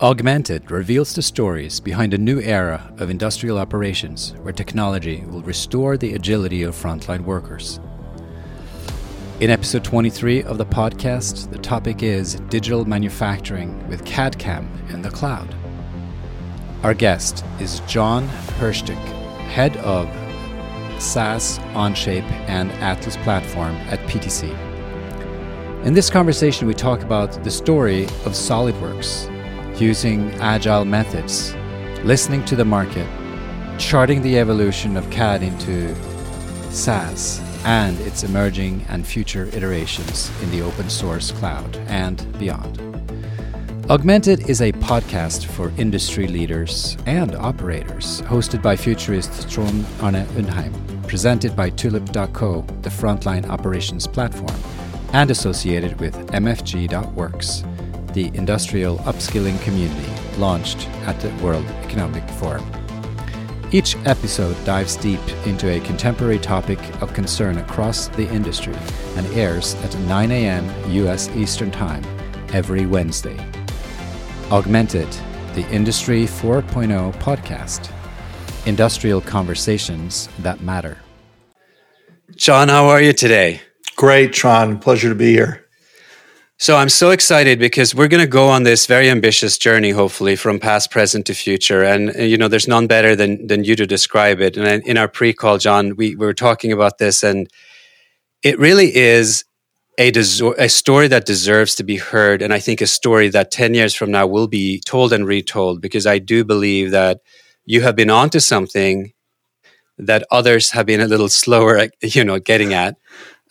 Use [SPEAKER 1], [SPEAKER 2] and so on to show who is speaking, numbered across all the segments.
[SPEAKER 1] Augmented reveals the stories behind a new era of industrial operations where technology will restore the agility of frontline workers. In episode 23 of the podcast, the topic is digital manufacturing with CAD CAM in the cloud. Our guest is Jon Hirschtick, head of SaaS, Onshape, and Atlas platform at PTC. In this conversation, we talk about the story of SolidWorks using agile methods, listening to the market, charting the evolution of CAD into SaaS and its emerging and future iterations in the open source cloud and beyond. Augmented is a podcast for industry leaders and operators, hosted by futurist Trond Arne Undheim, presented by Tulip.co, the frontline operations platform, and associated with MFG.works the industrial upskilling community launched at the World Economic Forum. Each episode dives deep into a contemporary topic of concern across the industry and airs at 9 a.m. U.S. Eastern Time every Wednesday. Augmented, the Industry 4.0 podcast. Industrial conversations that matter. Jon, how are you today?
[SPEAKER 2] Great, Trond. Pleasure to be here.
[SPEAKER 1] So I'm so excited because we're going to go on this very ambitious journey, hopefully from past, present to future. And, you know, there's none better than, than you to describe it. And in our pre-call, Jon, we, we were talking about this and it really is a, deso- a story that deserves to be heard. And I think a story that 10 years from now will be told and retold because I do believe that you have been onto something that others have been a little slower at, you know, getting at.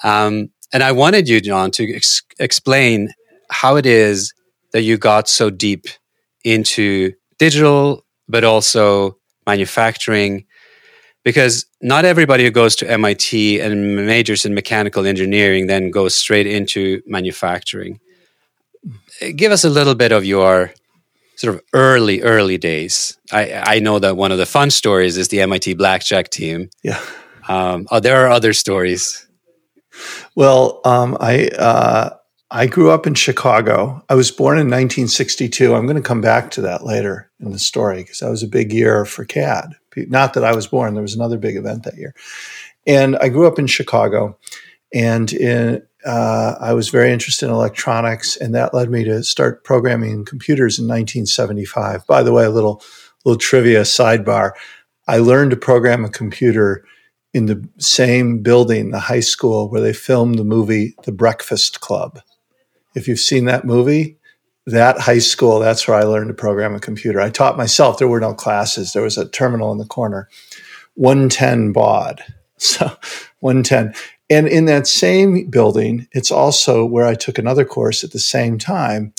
[SPEAKER 1] Um, and I wanted you, Jon, to ex- explain how it is that you got so deep into digital, but also manufacturing. Because not everybody who goes to MIT and majors in mechanical engineering then goes straight into manufacturing. Give us a little bit of your sort of early, early days. I, I know that one of the fun stories is the MIT blackjack team.
[SPEAKER 2] Yeah.
[SPEAKER 1] Um, oh, there are other stories.
[SPEAKER 2] Well, um, I uh, I grew up in Chicago. I was born in 1962. I'm going to come back to that later in the story because that was a big year for CAD. Not that I was born; there was another big event that year. And I grew up in Chicago, and in, uh, I was very interested in electronics, and that led me to start programming computers in 1975. By the way, a little little trivia sidebar: I learned to program a computer in the same building, the high school where they filmed the movie The Breakfast Club. If you've seen that movie, that high school, that's where I learned to program a computer. I taught myself. There were no classes. There was a terminal in the corner, 110 baud. So 110. And in that same building, it's also where I took another course at the same time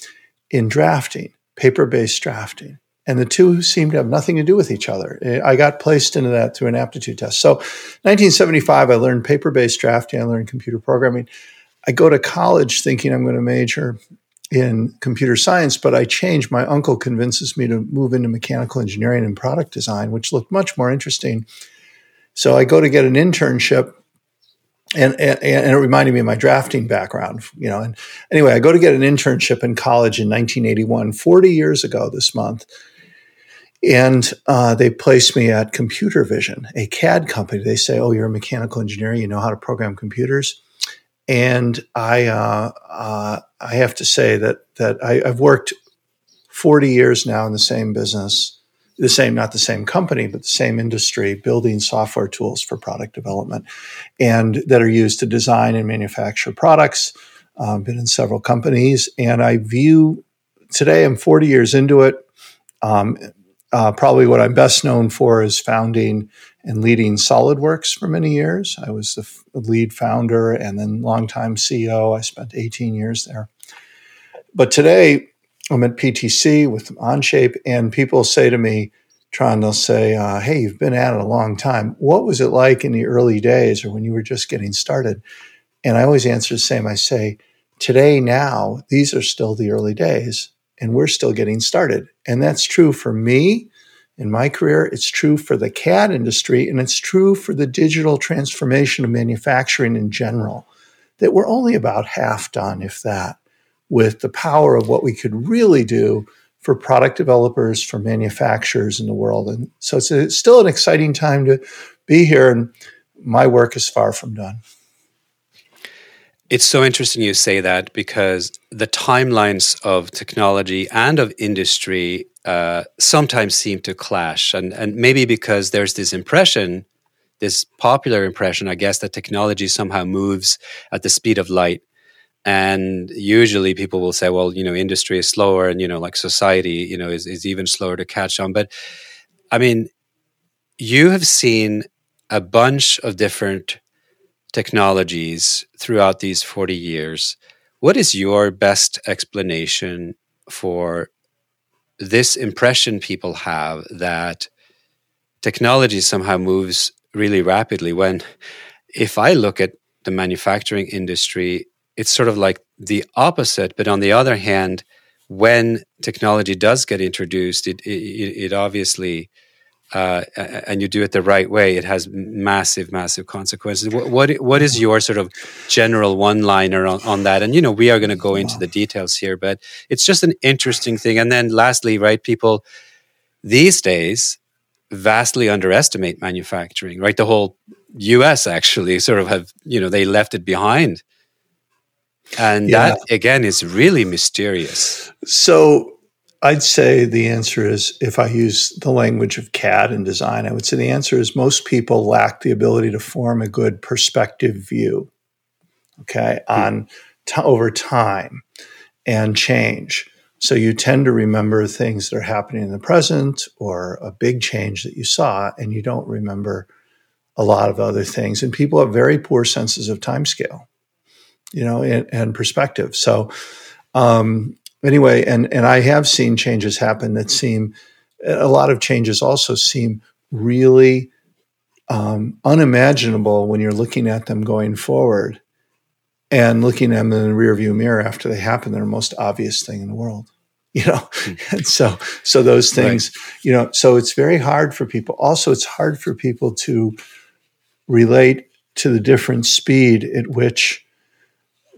[SPEAKER 2] in drafting, paper based drafting and the two seem to have nothing to do with each other. Eh, I got placed into that through an aptitude test. So, 1975, I learned paper based drafting, I learned computer programming. I go to college thinking I'm going to major in computer science, but I change. My uncle convinces me to move into mechanical engineering and product design, which looked much more interesting. So, I go to get an internship and, and, and, it reminded me of my drafting background, you know. And anyway, I go to get an internship in college in 1981, 40 years ago this month. And uh, they placed me at Computer Vision, a CAD company. They say, "Oh, you're a mechanical engineer. You know how to program computers." And I, uh, uh, I have to say that that I, I've worked 40 years now in the same business, the same, not the same company, but the same industry, building software tools for product development, and that are used to design and manufacture products. Um, been in several companies, and I view today. I'm 40 years into it. Um, uh, probably what I'm best known for is founding and leading SolidWorks for many years. I was the lead founder and then longtime CEO. I spent 18 years there. But today, I'm at PTC with Onshape, and people say to me, Trond, they'll say, uh, Hey, you've been at it a long time. What was it like in the early days or when you were just getting started? And I always answer the same. I say, Today, now, these are still the early days and we're still getting started. And that's true for me in my career. It's true for the CAD industry, and it's true for the digital transformation of manufacturing in general, that we're only about half done, if that, with the power of what we could really do for product developers, for manufacturers in the world. And so it's, a, it's still an exciting time to be here. And my work is far from done.
[SPEAKER 1] It's so interesting you say that because the timelines of technology and of industry uh, sometimes seem to clash, and and maybe because there's this impression, this popular impression, I guess, that technology somehow moves at the speed of light, and usually people will say, well, you know, industry is slower, and you know, like society, you know, is is even slower to catch on. But I mean, you have seen a bunch of different technologies throughout these 40 years. What is your best explanation for this impression people have that technology somehow moves really rapidly when if I look at the manufacturing industry, it's sort of like the opposite. But on the other hand, when technology does get introduced, it, it, it obviously uh, and you do it the right way, it has massive, massive consequences. What what, what is your sort of general one liner on, on that? And you know, we are going to go into the details here, but it's just an interesting thing. And then lastly, right, people these days vastly underestimate manufacturing. Right, the whole U.S. actually sort of have you know they left it behind. And yeah. that again is really mysterious.
[SPEAKER 2] So I'd say the answer is if I use the language of CAD and design, I would say the answer is most people lack the ability to form a good perspective view, okay, mm. on t- over time and change. So you tend to remember things that are happening in the present or a big change that you saw, and you don't remember a lot of other things. And people have very poor senses of time scale, you know, and, and perspective. So um, anyway, and and I have seen changes happen that seem a lot of changes also seem really um, unimaginable when you're looking at them going forward and looking at them in the rearview mirror after they happen. They're the most obvious thing in the world, you know. Mm-hmm. and so, so those things, right. you know, so it's very hard for people. Also, it's hard for people to relate to the different speed at which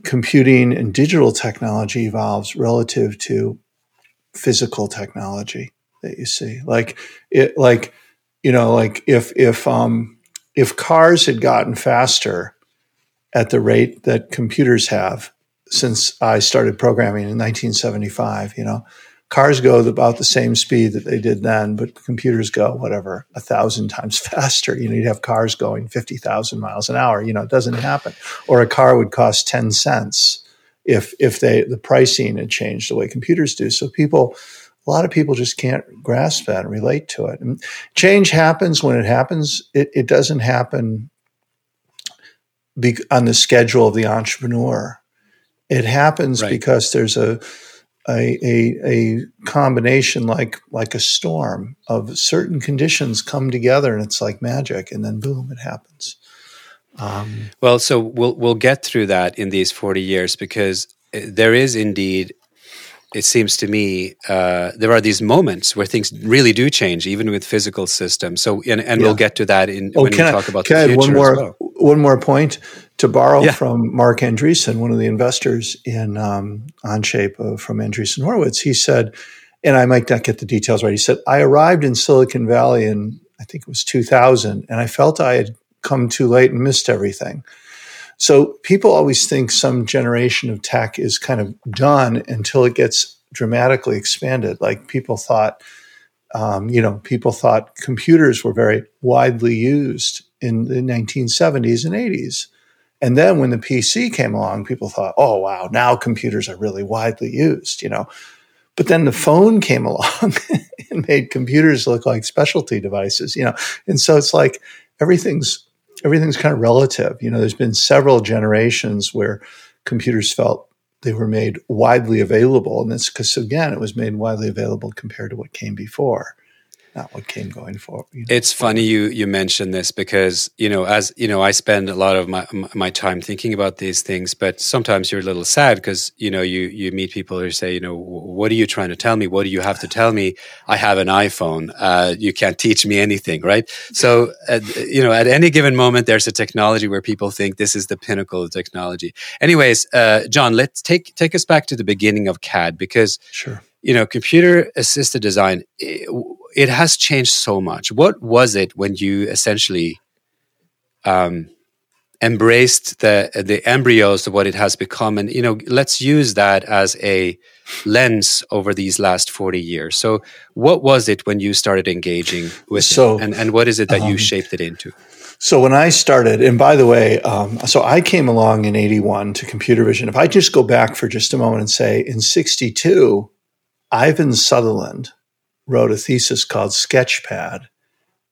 [SPEAKER 2] computing and digital technology evolves relative to physical technology that you see. Like it, like you know, like if if um, if cars had gotten faster at the rate that computers have since I started programming in 1975, you know, cars go about the same speed that they did then, but computers go whatever a thousand times faster. You know, you'd have cars going fifty thousand miles an hour. You know, it doesn't happen. Or a car would cost ten cents if if they the pricing had changed the way computers do. So people. A lot of people just can't grasp that and relate to it. And change happens when it happens. It, it doesn't happen be, on the schedule of the entrepreneur. It happens right. because there's a a, a, a, combination like like a storm of certain conditions come together and it's like magic and then boom it happens
[SPEAKER 1] um, well so we'll we'll get through that in these 40 years because uh, there is indeed it seems to me uh, there are these moments where things really do change even with physical systems so and, and yeah. we'll get to that in oh, when we I, talk about
[SPEAKER 2] can
[SPEAKER 1] the
[SPEAKER 2] I
[SPEAKER 1] future
[SPEAKER 2] one more
[SPEAKER 1] well.
[SPEAKER 2] one more point to borrow yeah. from Marc Andreessen, one of the investors in um, OnShape uh, from Andreessen Horowitz, he said, and I might not get the details right. He said, I arrived in Silicon Valley in, I think it was 2000, and I felt I had come too late and missed everything. So people always think some generation of tech is kind of done until it gets dramatically expanded. Like people thought, um, you know, people thought computers were very widely used in the 1970s and 80s. And then when the PC came along, people thought, oh, wow, now computers are really widely used, you know. But then the phone came along and made computers look like specialty devices, you know. And so it's like everything's everything's kind of relative. You know, there's been several generations where computers felt they were made widely available. And that's because again, it was made widely available compared to what came before not what came going for. You know.
[SPEAKER 1] It's funny you you mentioned this because you know as you know I spend a lot of my my time thinking about these things, but sometimes you're a little sad because you know you you meet people who say you know what are you trying to tell me? What do you have to tell me? I have an iPhone. Uh, you can't teach me anything, right? So uh, you know at any given moment there's a technology where people think this is the pinnacle of technology. Anyways, uh, Jon, let's take take us back to the beginning of CAD because
[SPEAKER 2] sure
[SPEAKER 1] you know, computer assisted design, it, it, has changed so much. What was it when you essentially um, embraced the the embryos of what it has become? And you know, let's use that as a lens over these last 40 years. So what was it when you started engaging with so, it? And, and what is it that um, you shaped it into?
[SPEAKER 2] So when I started, and by the way, um, so I came along in 81 to computer vision. If I just go back for just a moment and say in 62, Ivan Sutherland wrote a thesis called Sketchpad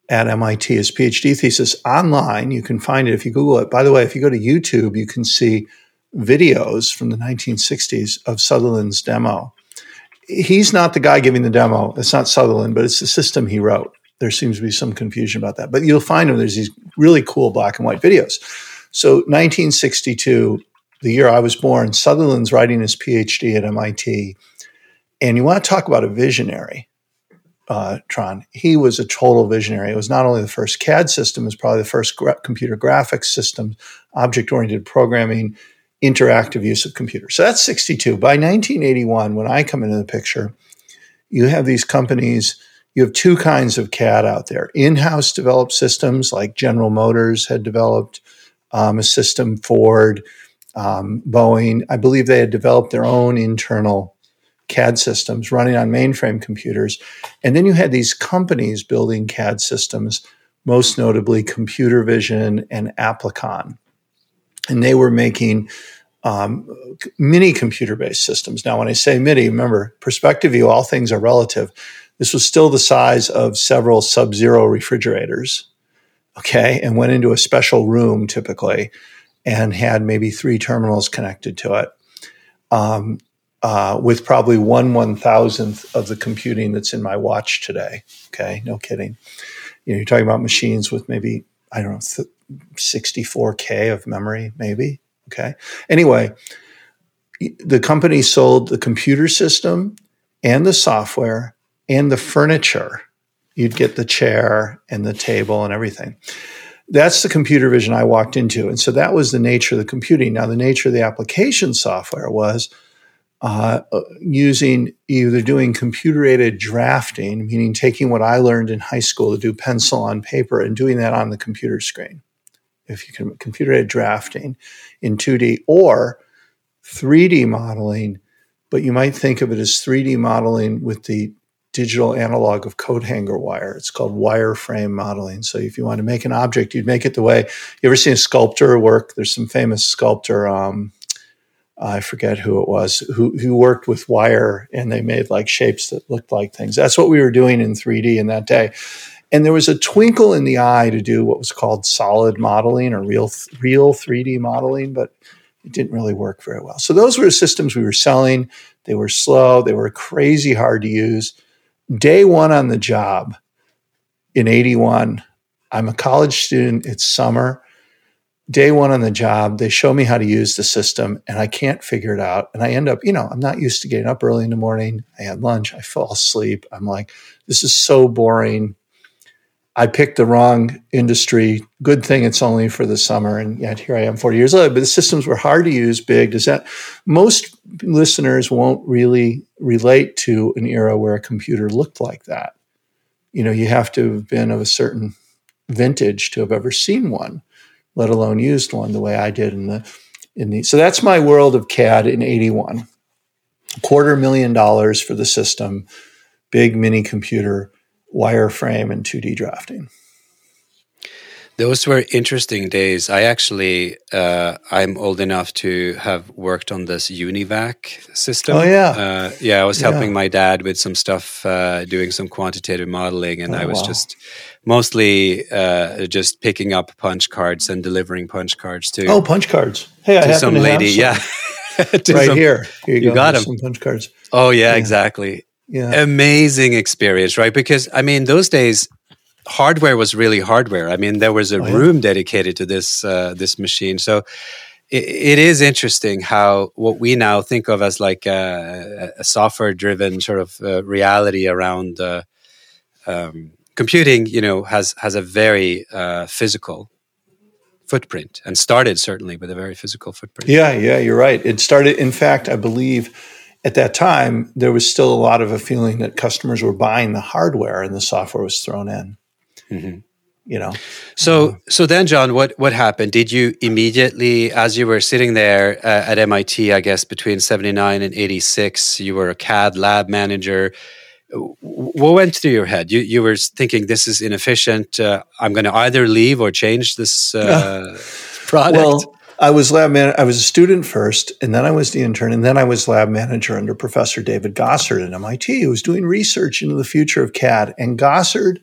[SPEAKER 2] at MIT, his PhD thesis online. You can find it if you Google it. By the way, if you go to YouTube, you can see videos from the 1960s of Sutherland's demo. He's not the guy giving the demo. It's not Sutherland, but it's the system he wrote. There seems to be some confusion about that. But you'll find him, there's these really cool black and white videos. So 1962, the year I was born, Sutherland's writing his PhD at MIT and you want to talk about a visionary, uh, Trond. He was a total visionary. It was not only the first CAD system, it was probably the first gra- computer graphics system, object oriented programming, interactive use of computers. So that's 62. By 1981, when I come into the picture, you have these companies. You have two kinds of CAD out there in house developed systems like General Motors had developed um, a system, Ford, um, Boeing. I believe they had developed their own internal CAD systems running on mainframe computers. And then you had these companies building CAD systems, most notably Computer Vision and Applicon. And they were making um, mini computer based systems. Now, when I say mini, remember, perspective view, all things are relative. This was still the size of several sub zero refrigerators, okay, and went into a special room typically and had maybe three terminals connected to it. Um, uh, with probably one one thousandth of the computing that's in my watch today. Okay, no kidding. You know, you're talking about machines with maybe I don't know, 64k of memory, maybe. Okay. Anyway, the company sold the computer system and the software and the furniture. You'd get the chair and the table and everything. That's the computer vision I walked into. And so that was the nature of the computing. Now, the nature of the application software was uh, using either doing computer aided drafting, meaning taking what I learned in high school to do pencil on paper and doing that on the computer screen. If you can computer aided drafting in 2D or 3D modeling, but you might think of it as 3D modeling with the digital analog of coat hanger wire. It's called wireframe modeling. So if you want to make an object, you'd make it the way you ever seen a sculptor work? There's some famous sculptor, um, I forget who it was who who worked with wire and they made like shapes that looked like things. That's what we were doing in 3D in that day. And there was a twinkle in the eye to do what was called solid modeling or real real 3D modeling, but it didn't really work very well. So those were systems we were selling. They were slow, they were crazy hard to use. Day 1 on the job in 81, I'm a college student, it's summer day one on the job, they show me how to use the system and I can't figure it out. And I end up, you know, I'm not used to getting up early in the morning. I had lunch, I fall asleep. I'm like, this is so boring. I picked the wrong industry. Good thing it's only for the summer. And yet here I am 40 years later. But the systems were hard to use, big. Does that most listeners won't really relate to an era where a computer looked like that. You know, you have to have been of a certain vintage to have ever seen one let alone used one the way I did in the in the. So that's my world of CAD in '81. Quarter million dollars for the system, big mini computer, wireframe, and 2D drafting.
[SPEAKER 1] Those were interesting days. I actually, uh, I'm old enough to have worked on this UNIVAC system.
[SPEAKER 2] Oh yeah,
[SPEAKER 1] uh, yeah. I was helping yeah. my dad with some stuff, uh, doing some quantitative modeling, and oh, I was wow. just mostly uh, just picking up punch cards and delivering punch cards to.
[SPEAKER 2] Oh, punch cards! Hey, I
[SPEAKER 1] to some lady. Some.
[SPEAKER 2] Yeah, right some, here. here.
[SPEAKER 1] you, you got them.
[SPEAKER 2] Some punch cards.
[SPEAKER 1] Oh yeah, yeah. exactly. Yeah. Amazing experience, right? Because I mean, those days hardware was really hardware. I mean, there was a oh, yeah. room dedicated to this uh, this machine. So it, it is interesting how what we now think of as like a, a software driven sort of uh, reality around uh, um, computing, you know, has has a very uh, physical footprint and started certainly with a very physical footprint.
[SPEAKER 2] Yeah, yeah, you're right. It started. In fact, I believe at that time, there was still a lot of a feeling that customers were buying the hardware and the software was thrown in. Mm-hmm. You know.
[SPEAKER 1] So, so then, Jon, what what happened? Did you immediately, as you were sitting there uh, at MIT, I guess between seventy nine and eighty six, you were a CAD lab manager. What went through your head? You you were thinking this is inefficient. Uh, I'm going to either leave or change this uh, product.
[SPEAKER 2] Well, I was lab man. I was a student first, and then I was the intern, and then I was lab manager under Professor David Gossard at MIT, who was doing research into the future of CAD. And Gossard,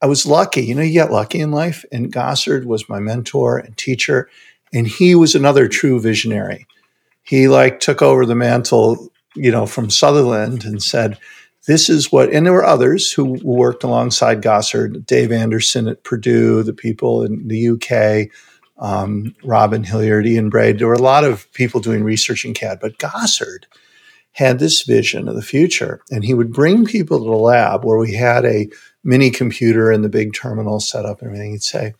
[SPEAKER 2] I was lucky. You know, you get lucky in life. And Gossard was my mentor and teacher, and he was another true visionary. He like took over the mantle, you know, from Sutherland and said, "This is what." And there were others who worked alongside Gossard, Dave Anderson at Purdue, the people in the UK um, Robin Hillyard, Ian Braid. There were a lot of people doing research in CAD, but Gossard had this vision of the future. And he would bring people to the lab where we had a mini computer and the big terminal set up and everything. He'd say,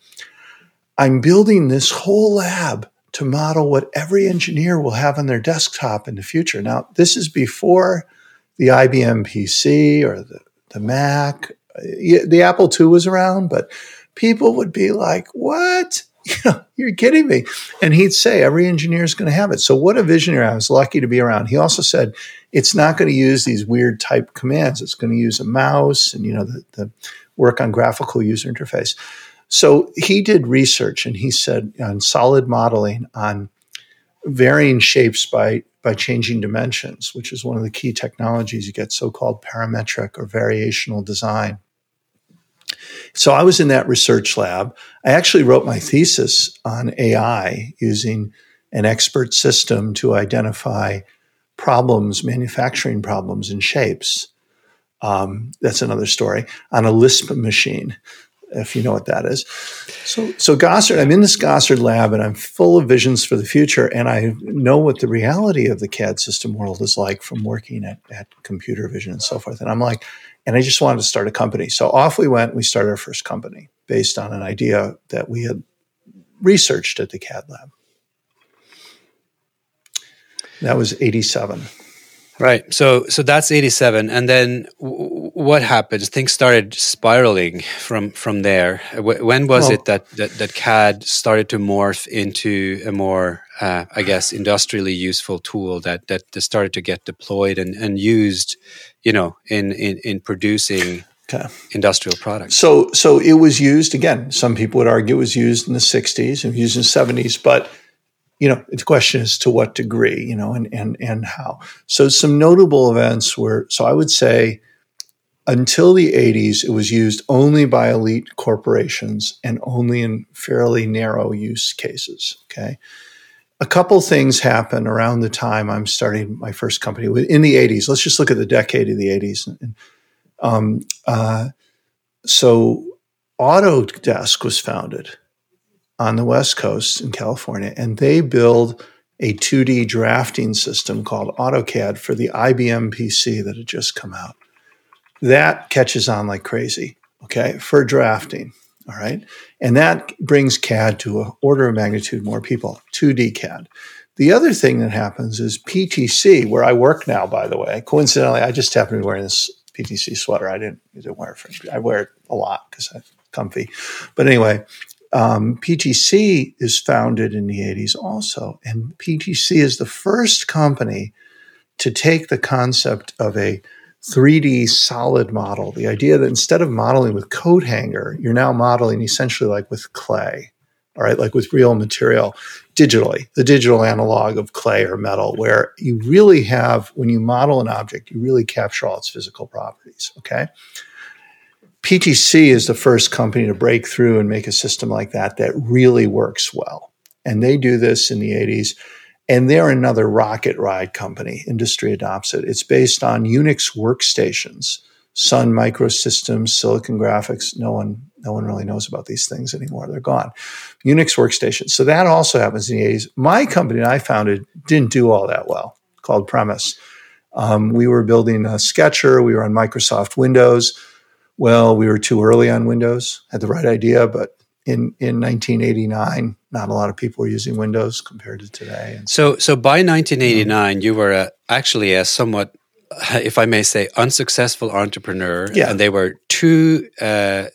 [SPEAKER 2] I'm building this whole lab to model what every engineer will have on their desktop in the future. Now, this is before the IBM PC or the, the Mac. The Apple II was around, but people would be like, What? you're kidding me. And he'd say every engineer is going to have it. So what a visionary. I was lucky to be around. He also said it's not going to use these weird type commands. It's going to use a mouse and, you know, the, the work on graphical user interface. So he did research and he said on solid modeling on varying shapes by by changing dimensions, which is one of the key technologies you get so-called parametric or variational design. So I was in that research lab. I actually wrote my thesis on AI using an expert system to identify problems, manufacturing problems in shapes. Um, that's another story on a Lisp machine, if you know what that is. So, so Gossard, I'm in this Gossard lab and I'm full of visions for the future. And I know what the reality of the CAD system world is like from working at, at computer vision and so forth. And I'm like, and I just wanted to start a company. So off we went. We started our first company based on an idea that we had researched at the CAD lab. That was 87.
[SPEAKER 1] Right. So so that's 87 and then w- what happens? Things started spiraling from from there. W- when was well, it that, that that CAD started to morph into a more uh, I guess industrially useful tool that that started to get deployed and, and used, you know, in in, in producing Okay. industrial products.
[SPEAKER 2] So, so it was used again. Some people would argue it was used in the '60s and used in the '70s, but you know, the question is to what degree, you know, and and and how. So some notable events were so I would say until the 80s it was used only by elite corporations and only in fairly narrow use cases, okay? A couple things happened around the time I'm starting my first company in the 80s. Let's just look at the decade of the 80s. Um, uh, so Autodesk was founded on the West Coast in California, and they build a 2D drafting system called AutoCAD for the IBM PC that had just come out. That catches on like crazy, okay, for drafting. All right. And that brings CAD to an order of magnitude more people, 2D CAD. The other thing that happens is PTC, where I work now, by the way. Coincidentally, I just happen to be wearing this PTC sweater. I didn't, I didn't wear it for, I wear it a lot because I'm comfy. But anyway, um, PTC is founded in the 80s also. And PTC is the first company to take the concept of a 3D solid model, the idea that instead of modeling with coat hanger, you're now modeling essentially like with clay, all right, like with real material digitally, the digital analog of clay or metal, where you really have, when you model an object, you really capture all its physical properties, okay? PTC is the first company to break through and make a system like that that really works well. And they do this in the 80s. And they're another rocket ride company. Industry adopts it. It's based on Unix workstations, Sun Microsystems, Silicon Graphics. No one, no one really knows about these things anymore. They're gone. Unix workstations. So that also happens in the 80s. My company that I founded didn't do all that well, called Premise. Um, we were building a sketcher. We were on Microsoft Windows well, we were too early on Windows, had the right idea, but in, in 1989, not a lot of people were using Windows compared to today.
[SPEAKER 1] And so, so by 1989, you were a, actually a somewhat, if I may say, unsuccessful entrepreneur,
[SPEAKER 2] Yeah.
[SPEAKER 1] and they were two uh,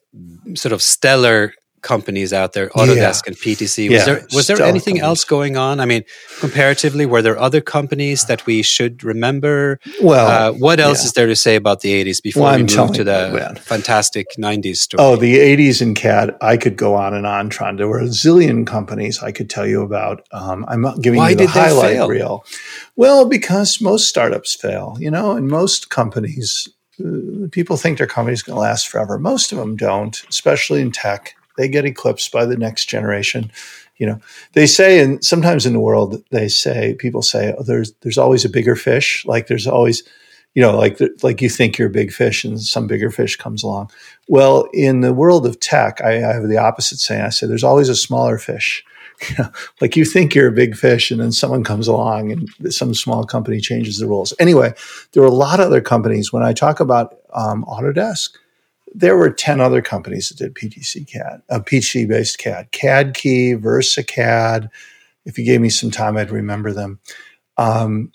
[SPEAKER 1] sort of stellar companies out there, Autodesk and PTC. Was
[SPEAKER 2] Yeah,
[SPEAKER 1] there was there anything
[SPEAKER 2] companies.
[SPEAKER 1] else going on? I mean, comparatively, were there other companies that we should remember?
[SPEAKER 2] Well,
[SPEAKER 1] uh, what else
[SPEAKER 2] yeah.
[SPEAKER 1] is there to say about the 80s before
[SPEAKER 2] Well,
[SPEAKER 1] we
[SPEAKER 2] I'm
[SPEAKER 1] move to the fantastic 90s story?
[SPEAKER 2] Oh, the 80s in CAD, I could go on and on, Trond. There were a zillion companies I could tell you about. Um, I'm not giving
[SPEAKER 1] Why
[SPEAKER 2] you the
[SPEAKER 1] did they
[SPEAKER 2] highlight
[SPEAKER 1] fail?
[SPEAKER 2] reel. Well, because most startups fail, you know, and most companies, uh, people think their company's going to last forever. Most of them don't, especially in tech. They get eclipsed by the next generation. You know, they say, and sometimes in the world, they say, people say, oh, there's, there's always a bigger fish. Like there's always, you know, like like you think you're a big fish, and some bigger fish comes along. Well, in the world of tech, I, I have the opposite saying. I say there's always a smaller fish. You know, like you think you're a big fish, and then someone comes along, and some small company changes the rules. Anyway, there are a lot of other companies. When I talk about um, Autodesk, there were 10 other companies that did PTC CAD, uh, PTC based CAD, CAD Key, VersaCAD. If you gave me some time, I'd remember them. Um,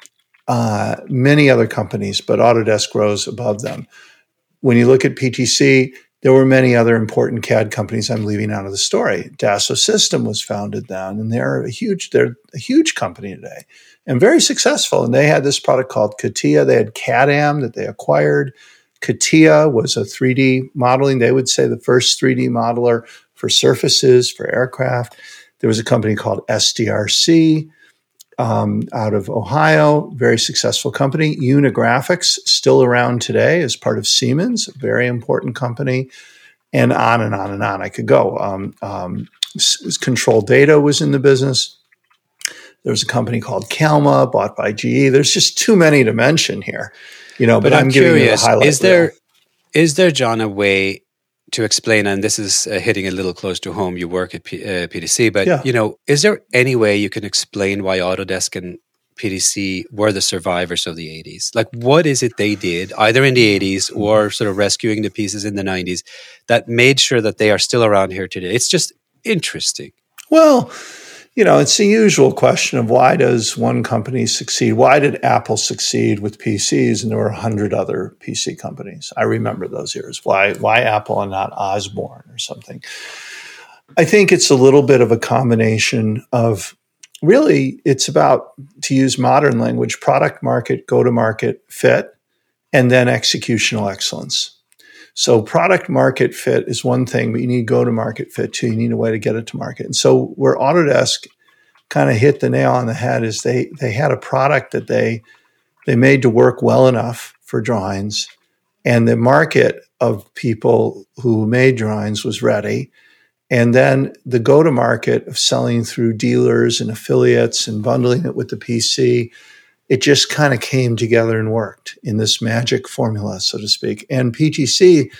[SPEAKER 2] uh, many other companies, but Autodesk rose above them. When you look at PTC, there were many other important CAD companies I'm leaving out of the story. Dassault System was founded then, and they're a huge, they're a huge company today and very successful. And they had this product called CATIA. They had CADAM that they acquired. CATIA was a 3D modeling. They would say the first 3D modeler for surfaces, for aircraft. There was a company called SDRC um, out of Ohio, very successful company. Unigraphics, still around today as part of Siemens, very important company, and on and on and on. I could go. Um, um, Control Data was in the business. There was a company called Calma, bought by GE. There's just too many to mention here, you know. But,
[SPEAKER 1] but I'm,
[SPEAKER 2] the
[SPEAKER 1] curious:
[SPEAKER 2] highlight
[SPEAKER 1] is there
[SPEAKER 2] reel.
[SPEAKER 1] is there Jon a way to explain? And this is uh, hitting a little close to home. You work at P- uh, PTC, but
[SPEAKER 2] Yeah.
[SPEAKER 1] you know, is there any way you can explain why Autodesk and PTC were the survivors of the 80s? Like, what is it they did, either in the 80s or sort of rescuing the pieces in the 90s, that made sure that they are still around here today? It's just interesting.
[SPEAKER 2] Well, you know, it's the usual question of why does one company succeed? Why did Apple succeed with PCs and there were a hundred other PC companies? I remember those years. Why why Apple and not Osborne or something? I think it's a little bit of a combination of really it's about to use modern language, product market, go to market fit, and then executional excellence. So product market fit is one thing, but you need go to market fit too. You need a way to get it to market. And so where Autodesk kind of hit the nail on the head is they they had a product that they they made to work well enough for drawings, and the market of people who made drawings was ready. And then the go to market of selling through dealers and affiliates and bundling it with the PC, it just kind of came together and worked in this magic formula, so to speak. And PTC,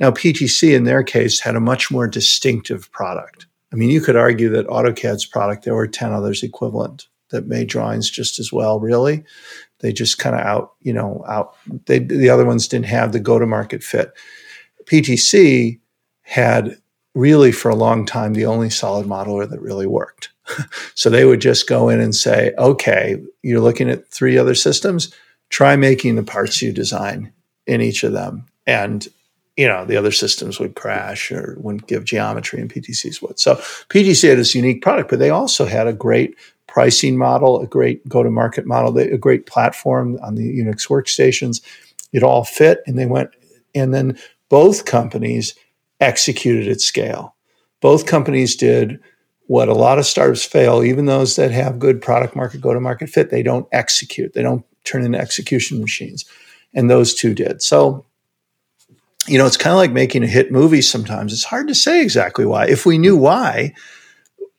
[SPEAKER 2] now PTC in their case had a much more distinctive product. I mean, you could argue that AutoCAD's product, there were 10 others equivalent that made drawings just as well, really. They just kind of out, you know, out, they, the other ones didn't have the go to market fit. PTC had really for a long time the only solid modeler that really worked. so they would just go in and say, okay, you're looking at three other systems, try making the parts you design in each of them. And you know, the other systems would crash or wouldn't give geometry and PTCs would. So PTC had this unique product, but they also had a great pricing model, a great go-to-market model, a great platform on the Unix workstations. It all fit and they went, and then both companies executed at scale. Both companies did what a lot of startups fail, even those that have good product market, go to market fit, they don't execute. They don't turn into execution machines. And those two did. So, you know, it's kind of like making a hit movie sometimes. It's hard to say exactly why. If we knew why,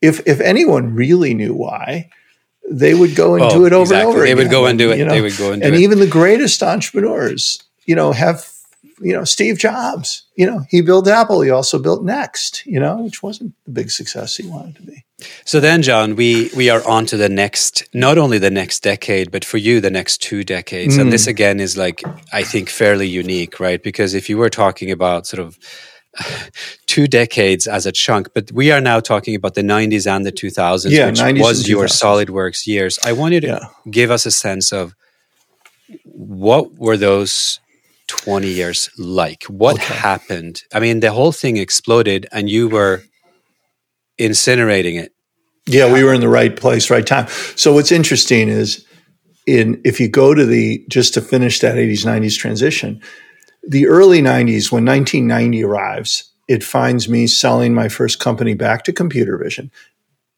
[SPEAKER 2] if if anyone really knew why, they would go and
[SPEAKER 1] Oh,
[SPEAKER 2] do it over
[SPEAKER 1] exactly.
[SPEAKER 2] and over
[SPEAKER 1] They would go and do it.
[SPEAKER 2] You know?
[SPEAKER 1] They would go and do
[SPEAKER 2] and
[SPEAKER 1] it.
[SPEAKER 2] And even the greatest entrepreneurs, you know, have you know Steve Jobs. You know, he built Apple. He also built Next. You know, which wasn't the big success he wanted to be.
[SPEAKER 1] So then, Jon, we we are on to the next, not only the next decade, but for you, the next two decades. And
[SPEAKER 2] Mm.
[SPEAKER 1] this again is like, I think, fairly unique, right? Because if you were talking about sort of two decades as a chunk, but we are now talking about the 90s and the 2000s,
[SPEAKER 2] Yeah,
[SPEAKER 1] which
[SPEAKER 2] 90s
[SPEAKER 1] was
[SPEAKER 2] and
[SPEAKER 1] your SolidWorks years. I want you to
[SPEAKER 2] Yeah.
[SPEAKER 1] give us a sense of what were those 20 years like? What okay. happened? I mean, the whole thing exploded and you were incinerating it.
[SPEAKER 2] Yeah, we were in the right place, right time. So what's interesting is in if you go to the just to finish that 80s 90s transition, the early 90s when 1990 arrives, it finds me selling my first company back to computer vision.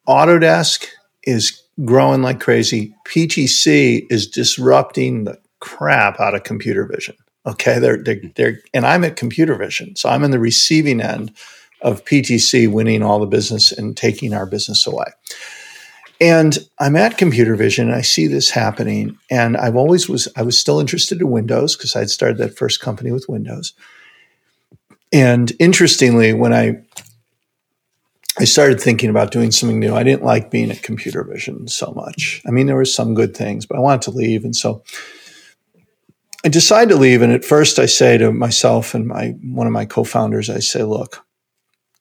[SPEAKER 2] Autodesk is growing like crazy. PTC is disrupting the crap out of computer vision. Okay, they're, they're, they're, and I'm at computer vision, so I'm in the receiving end of PTC winning all the business and taking our business away. And I'm at computer vision and I see this happening. And I've always was, I was still interested in Windows because I'd started that first company with Windows. And interestingly, when I I started thinking about doing something new. I didn't like being at computer vision so much. I mean, there were some good things, but I wanted to leave. And so I decide to leave. And at first I say to myself and my one of my co-founders, I say, look,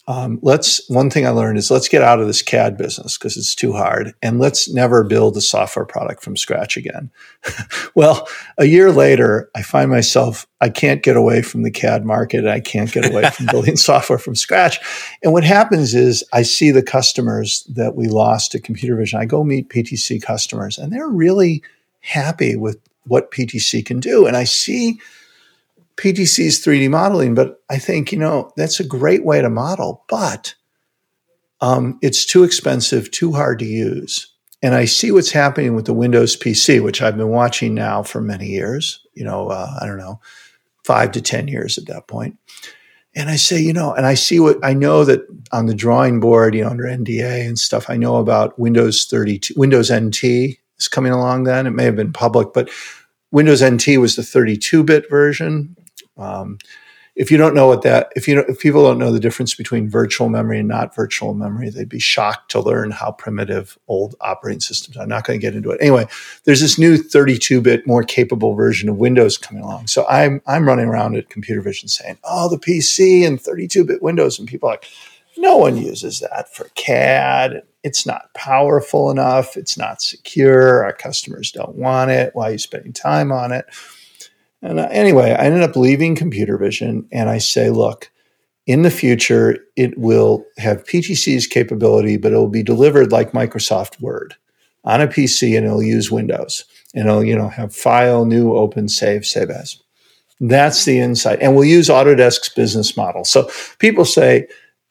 [SPEAKER 2] um, let's one thing I learned is let's get out of this CAD business because it's too hard, and let's never build a software product from scratch again. well, a year later, I find myself I can't get away from the CAD market. I can't get away from building software from scratch. And what happens is I see the customers that we lost to computer vision. I go meet PTC customers, and they're really happy with what PTC can do, and I see PTC's 3D modeling, but I think, you know, that's a great way to model, but um, it's too expensive, too hard to use. And I see what's happening with the Windows PC, which I've been watching now for many years, you know, uh, I don't know, five to 10 years at that point. And I say, you know, and I see what I know that on the drawing board, you know, under NDA and stuff, I know about Windows 32, Windows NT is coming along then. It may have been public, but Windows NT was the 32 bit version. Um, if you don't know what that, if you if people don't know the difference between virtual memory and not virtual memory, they'd be shocked to learn how primitive old operating systems are. I'm not going to get into it. Anyway, there's this new 32-bit, more capable version of Windows coming along. So I'm I'm running around at computer vision saying, "Oh, the PC and 32-bit Windows," and people are like, "No one uses that for CAD. It's not powerful enough. It's not secure. Our customers don't want it. Why are you spending time on it?" And uh, anyway, I ended up leaving computer vision and I say, look, in the future, it will have PTC's capability, but it will be delivered like Microsoft Word on a PC and it'll use Windows and it'll, you know, have file, new, open, save, save as. That's the insight. And we'll use Autodesk's business model. So people say,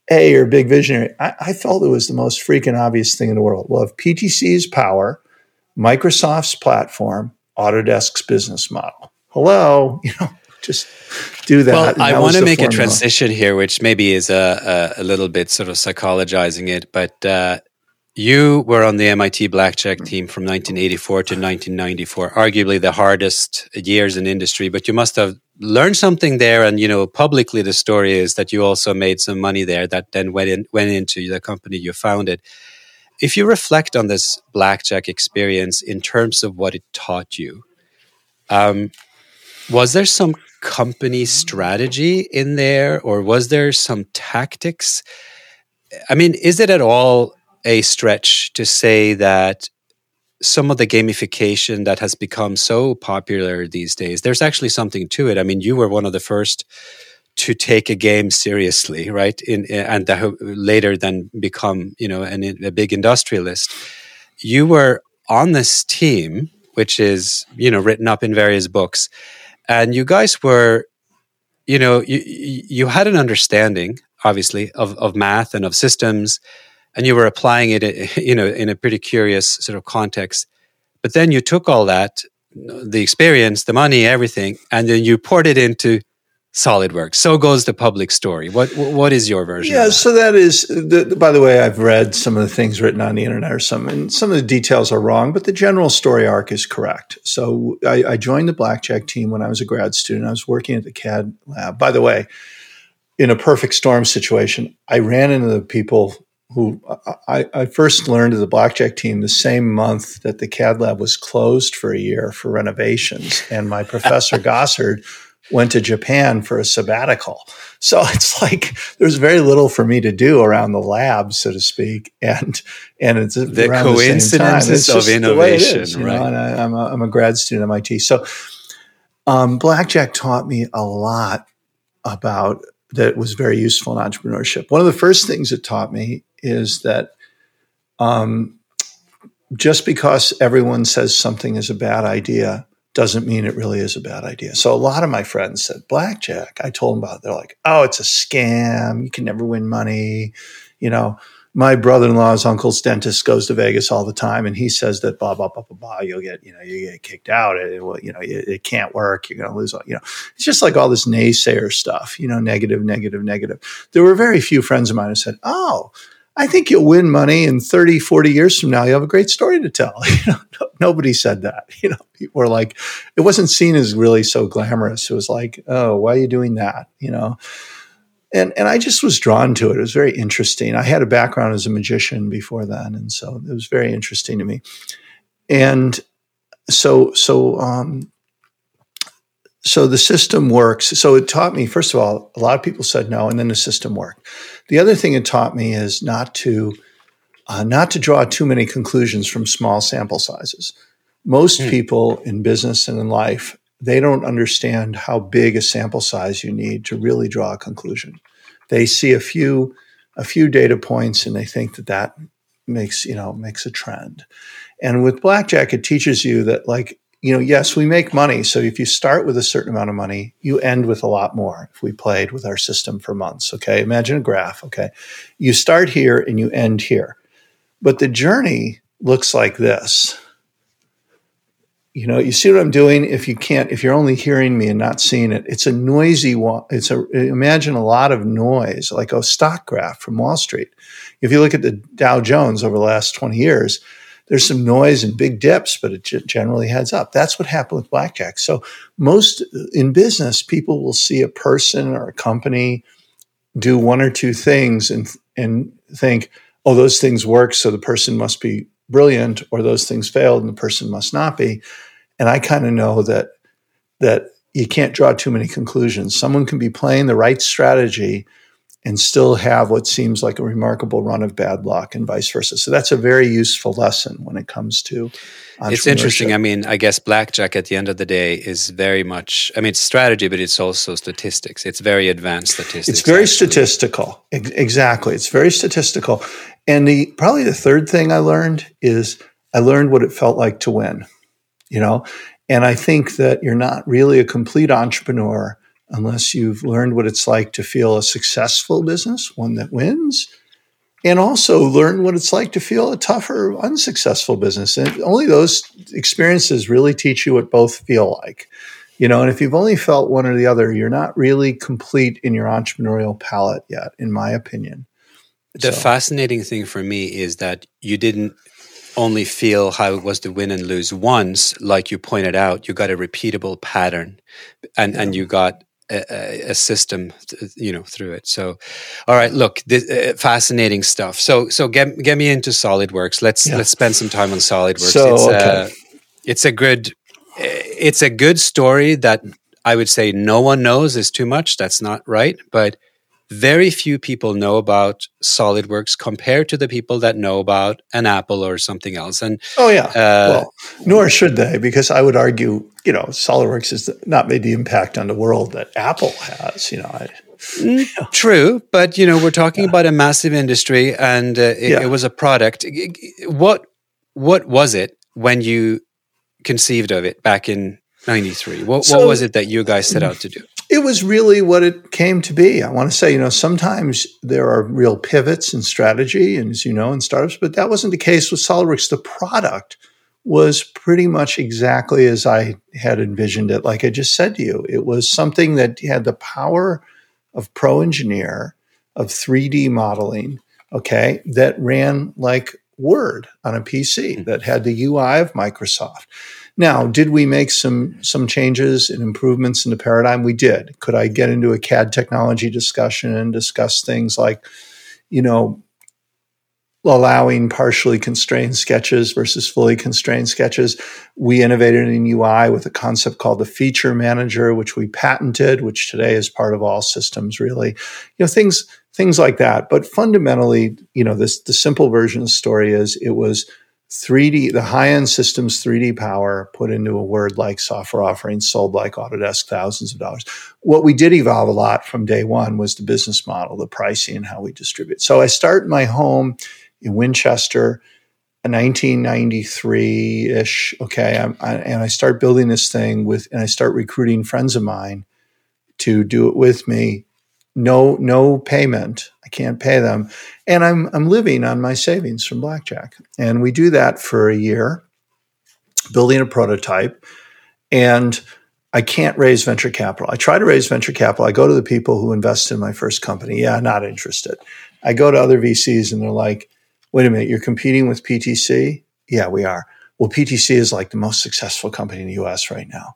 [SPEAKER 2] hey, you're a big visionary. I, I felt it was the most freaking obvious thing in the world. Well, if PTC's power, Microsoft's platform, Autodesk's business model hello, you know, just do that.
[SPEAKER 1] Well, I want to make formula. a transition here, which maybe is a, a, a, little bit sort of psychologizing it, but uh, you were on the MIT Blackjack team from 1984 to 1994, arguably the hardest years in industry, but you must have learned something there. And, you know, publicly the story is that you also made some money there that then went, in, went into the company you founded. If you reflect on this Blackjack experience in terms of what it taught you, um, was there some company strategy in there, or was there some tactics? I mean, is it at all a stretch to say that some of the gamification that has become so popular these days, there's actually something to it. I mean, you were one of the first to take a game seriously, right? In, eh, and later then become, you know, an, a big industrialist. You were on this team, which is, you know, written up in various books and you guys were you know you you had an understanding obviously of of math and of systems and you were applying it you know in a pretty curious sort of context but then you took all that the experience the money everything and then you poured it into SolidWorks. So goes the public story. What what is your version?
[SPEAKER 2] Yeah, so that is. The, by the way, I've read some of the things written on the internet, or some, and some of the details are wrong, but the general story arc is correct. So I, I joined the blackjack team when I was a grad student. I was working at the CAD lab. By the way, in a perfect storm situation, I ran into the people who I, I, first learned of the blackjack team the same month that the CAD lab was closed for a year for renovations. And my professor Gossard went to Japan for a sabbatical. So it's like there's very little for me to do around the lab, so to speak, and and it's
[SPEAKER 1] the coincidences
[SPEAKER 2] the
[SPEAKER 1] of innovation,
[SPEAKER 2] is, right? Know, and I, am a, I'm a grad student at MIT, so Um, blackjack taught me a lot about that was very useful in entrepreneurship. One of the first things it taught me is that um, just because everyone says something is a bad idea doesn't mean it really is a bad idea. So a lot of my friends said blackjack. I told them about it. They're like, "Oh, it's a scam. You can never win money." You know, my brother-in-law's uncle's dentist goes to Vegas all the time, and he says that blah blah blah blah blah. You'll get you know you get kicked out. It, it you know it, it, can't work. You're going to lose. All, you know, it's just like all this naysayer stuff. You know, negative, negative, negative. There were very few friends of mine who said, "Oh." I think you'll win money in 30, 40 years from now. You have a great story to tell. You know, nobody said that. You know, people were like, it wasn't seen as really so glamorous. It was like, oh, why are you doing that? You know, and and I just was drawn to it. It was very interesting. I had a background as a magician before then, and so it was very interesting to me. And so so um, so the system works. So it taught me, first of all, a lot of people said no, and then the system worked. The other thing it taught me is not to uh, not to draw too many conclusions from small sample sizes. Most mm. people in business and in life, they don't understand how big a sample size you need to really draw a conclusion. They see a few a few data points and they think that that makes you know makes a trend. And with blackjack, it teaches you that like you know, yes, we make money. So if you start with a certain amount of money, you end with a lot more. If we played with our system for months, okay, imagine a graph, okay, you start here and you end here, but the journey looks like this. You know, you see what I'm doing. If you can't, if you're only hearing me and not seeing it, it's a noisy. It's a imagine a lot of noise, like a stock graph from Wall Street. If you look at the Dow Jones over the last 20 years, there's some noise and big dips, but it generally heads up. That's what happened with blackjack. So most in business, people will see a person or a company do one or two things and and think, oh, those things work, so the person must be brilliant, or those things failed and the person must not be. And I kind of know that that you can't draw too many conclusions. Someone can be playing the right strategy and still have what seems like a remarkable run of bad luck and vice versa. So that's a very useful lesson when it comes to
[SPEAKER 1] It's interesting. I mean, I guess blackjack at the end of the day is very much I mean, it's strategy, but it's also statistics. It's very advanced statistics.
[SPEAKER 2] It's very actually. statistical. Exactly. It's very statistical. And the probably the third thing I learned is I learned what it felt like to win. You know, and I think that you're not really a complete entrepreneur unless you've learned what it's like to feel a successful business, one that wins, and also learn what it's like to feel a tougher, unsuccessful business. And only those experiences really teach you what both feel like. You know, and if you've only felt one or the other, you're not really complete in your entrepreneurial palette yet, in my opinion.
[SPEAKER 1] The so. fascinating thing for me is that you didn't only feel how it was to win and lose once, like you pointed out, you got a repeatable pattern and, yeah. and you got a, a, system, you know, through it. So, all right, look, this, uh, fascinating stuff. So, so get get me into SolidWorks. Let's yeah. let's spend some time on SolidWorks.
[SPEAKER 2] So,
[SPEAKER 1] it's,
[SPEAKER 2] okay. uh,
[SPEAKER 1] it's a good, it's a good story that I would say no one knows is too much. That's not right, but very few people know about SolidWorks compared to the people that know about an Apple or something else. And
[SPEAKER 2] oh yeah, uh, well, nor should they, because I would argue, you know, SolidWorks has not made the impact on the world that Apple has. You know, I,
[SPEAKER 1] mm, True, but you know we're talking yeah. about a massive industry, and uh, it, yeah. it, was a product. What what was it when you conceived of it back in '93? What, so, what was it that you guys set out to do?
[SPEAKER 2] It was really what it came to be. I want to say, you know, sometimes there are real pivots in strategy, and as you know, in startups, but that wasn't the case with SolidWorks. The product was pretty much exactly as I had envisioned it. Like I just said to you, it was something that had the power of Pro Engineer, of 3D modeling, okay, that ran like Word on a PC, hmm. that had the UI of Microsoft now, did we make some some changes and improvements in the paradigm? We did. Could I get into a CAD technology discussion and discuss things like, you know, allowing partially constrained sketches versus fully constrained sketches. We innovated in UI with a concept called the feature manager, which we patented, which today is part of all systems, really. You know, things things like that. But fundamentally, you know, this the simple version of the story is it was 3D, the high end systems 3D power put into a word like software offering sold like Autodesk thousands of dollars. What we did evolve a lot from day one was the business model, the pricing, and how we distribute. So I start my home in Winchester, 1993 ish. Okay. I, and I start building this thing with, and I start recruiting friends of mine to do it with me. No, no payment. Can't pay them. And I'm, I'm living on my savings from Blackjack. And we do that for a year, building a prototype. And I can't raise venture capital. I try to raise venture capital. I go to the people who invest in my first company. Yeah, not interested. I go to other VCs and they're like, wait a minute, you're competing with PTC? Yeah, we are. Well, PTC is like the most successful company in the US right now.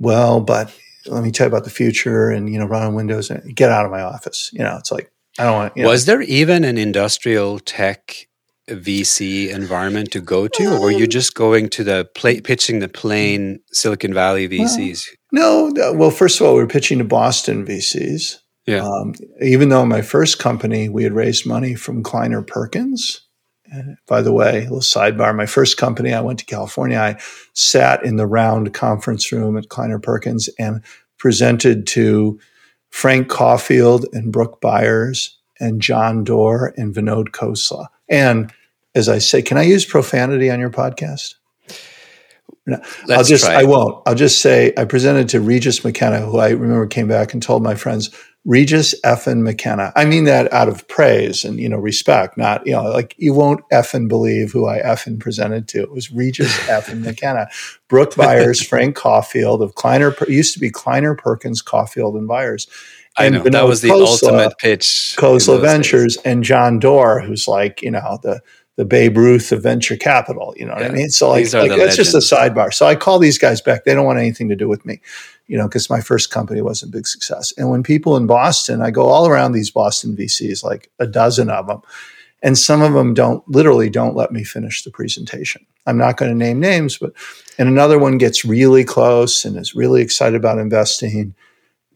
[SPEAKER 2] Well, but let me tell you about the future and, you know, run on Windows and get out of my office. You know, it's like, I don't want.
[SPEAKER 1] Was know. there even an industrial tech VC environment to go to, or were you um, just going to the play, pitching the plain Silicon Valley VCs?
[SPEAKER 2] no, no, well, first of all, we were pitching to Boston VCs.
[SPEAKER 1] Yeah. Um,
[SPEAKER 2] even though my first company, we had raised money from Kleiner Perkins. And by the way, a little sidebar. My first company, I went to California. I sat in the round conference room at Kleiner Perkins and presented to Frank Caufield and Brooke Byers and John Doerr and Vinod Khosla. And as I say, can I use profanity on your podcast? No, I'll just, I won't. I'll just say I presented to Regis McKenna, who I remember came back and told my friends, Regis effin McKenna. I mean that out of praise and, you know, respect, not, you know, like you won't effin believe who I effin presented to. It was Regis effin McKenna. Brooke Byers, Frank Caufield of Kleiner, used to be Kleiner Perkins, Caufield and Byers.
[SPEAKER 1] And I know that was the Khosla, ultimate pitch.
[SPEAKER 2] Khosla Ventures days. and John Doerr, who's like, you know, the, the Babe Ruth of venture capital. You know what. I mean? So like, like that's legends. just a sidebar. So I call these guys back. They don't want anything to do with me you know, because my first company wasn't a big success. And when people in Boston, I go all around these Boston VCs, like a dozen of them, and some of them don't literally don't let me finish the presentation. I'm not going to name names, but and another one gets really close and is really excited about investing.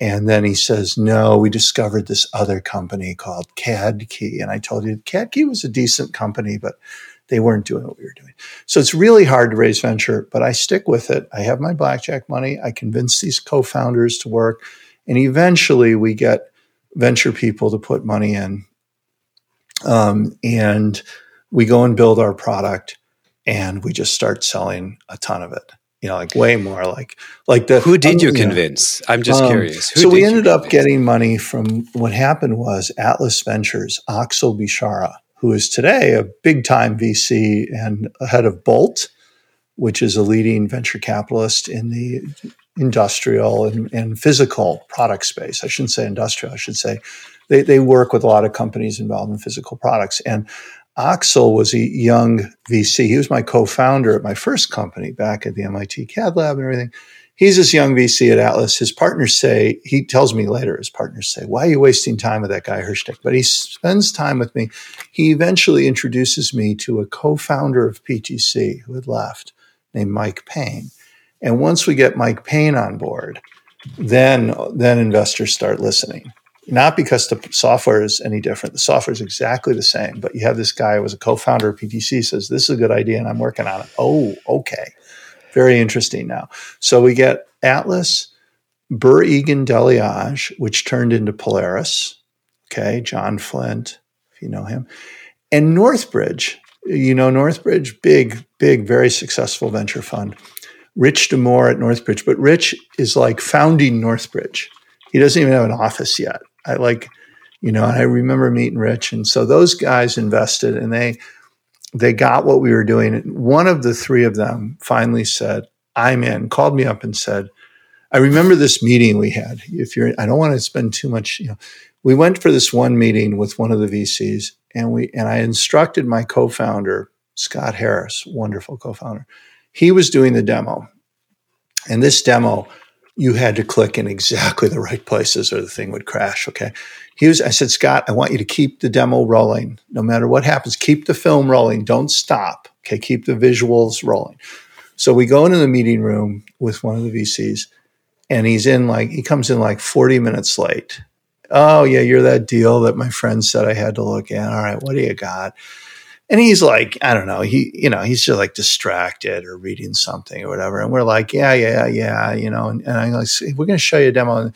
[SPEAKER 2] And then he says, No, we discovered this other company called CADKey. And I told you CADKey was a decent company, but they weren't doing what we were doing. So it's really hard to raise venture, but I stick with it. I have my blackjack money. I convince these co-founders to work, and eventually we get venture people to put money in, um, and we go and build our product, and we just start selling a ton of it. You know, like way more. Like, like the
[SPEAKER 1] who did um, you convince? I'm just um, curious.
[SPEAKER 2] Who so we ended up getting money from. What happened was Atlas Ventures, Axel Bichara who is today a big time VC and head of Bolt, which is a leading venture capitalist in the industrial and, and physical product space. I shouldn't say industrial, I should say they, they work with a lot of companies involved in physical products. And Axel was a young VC. He was my co founder at my first company back at the MIT CAD Lab and everything he's this young VC at Atlas. His partners say, he tells me later, his partners say, why are you wasting time with that guy Hirschtick? But he spends time with me. He eventually introduces me to a co-founder of PTC who had left named Mike Payne. And once we get Mike Payne on board, then, then investors start listening. Not because the software is any different. The software is exactly the same, but you have this guy who was a co-founder of PTC says, this is a good idea and I'm working on it. Oh, okay very interesting now. So we get Atlas, Burr Egan Deleage, which turned into Polaris. Okay, John Flint, if you know him, and Northbridge. You know Northbridge, big, big, very successful venture fund. Rich D'Amore at Northbridge, but Rich is like founding Northbridge. He doesn't even have an office yet. I like, you know, I remember meeting Rich, and so those guys invested, and they they got what we were doing. One of the three of them finally said, I'm in, called me up and said, I remember this meeting we had. If you're, I don't want to spend too much, you know, we went for this one meeting with one of the VCs and we, and I instructed my co-founder, Scott Harris, wonderful co-founder. He was doing the demo. And this demo, you had to click in exactly the right places or the thing would crash. Okay. He was, I said, Scott, I want you to keep the demo rolling. No matter what happens, keep the film rolling. Don't stop. Okay. Keep the visuals rolling. So we go into the meeting room with one of the VCs and he's in like, he comes in like 40 minutes late. Oh, yeah, you're that deal that my friend said I had to look at. All right, what do you got? And he's like, I don't know, he, you know, he's just like distracted or reading something or whatever. And we're like, yeah, yeah, yeah, you know, and, and I'm like, we're going to show you a demo.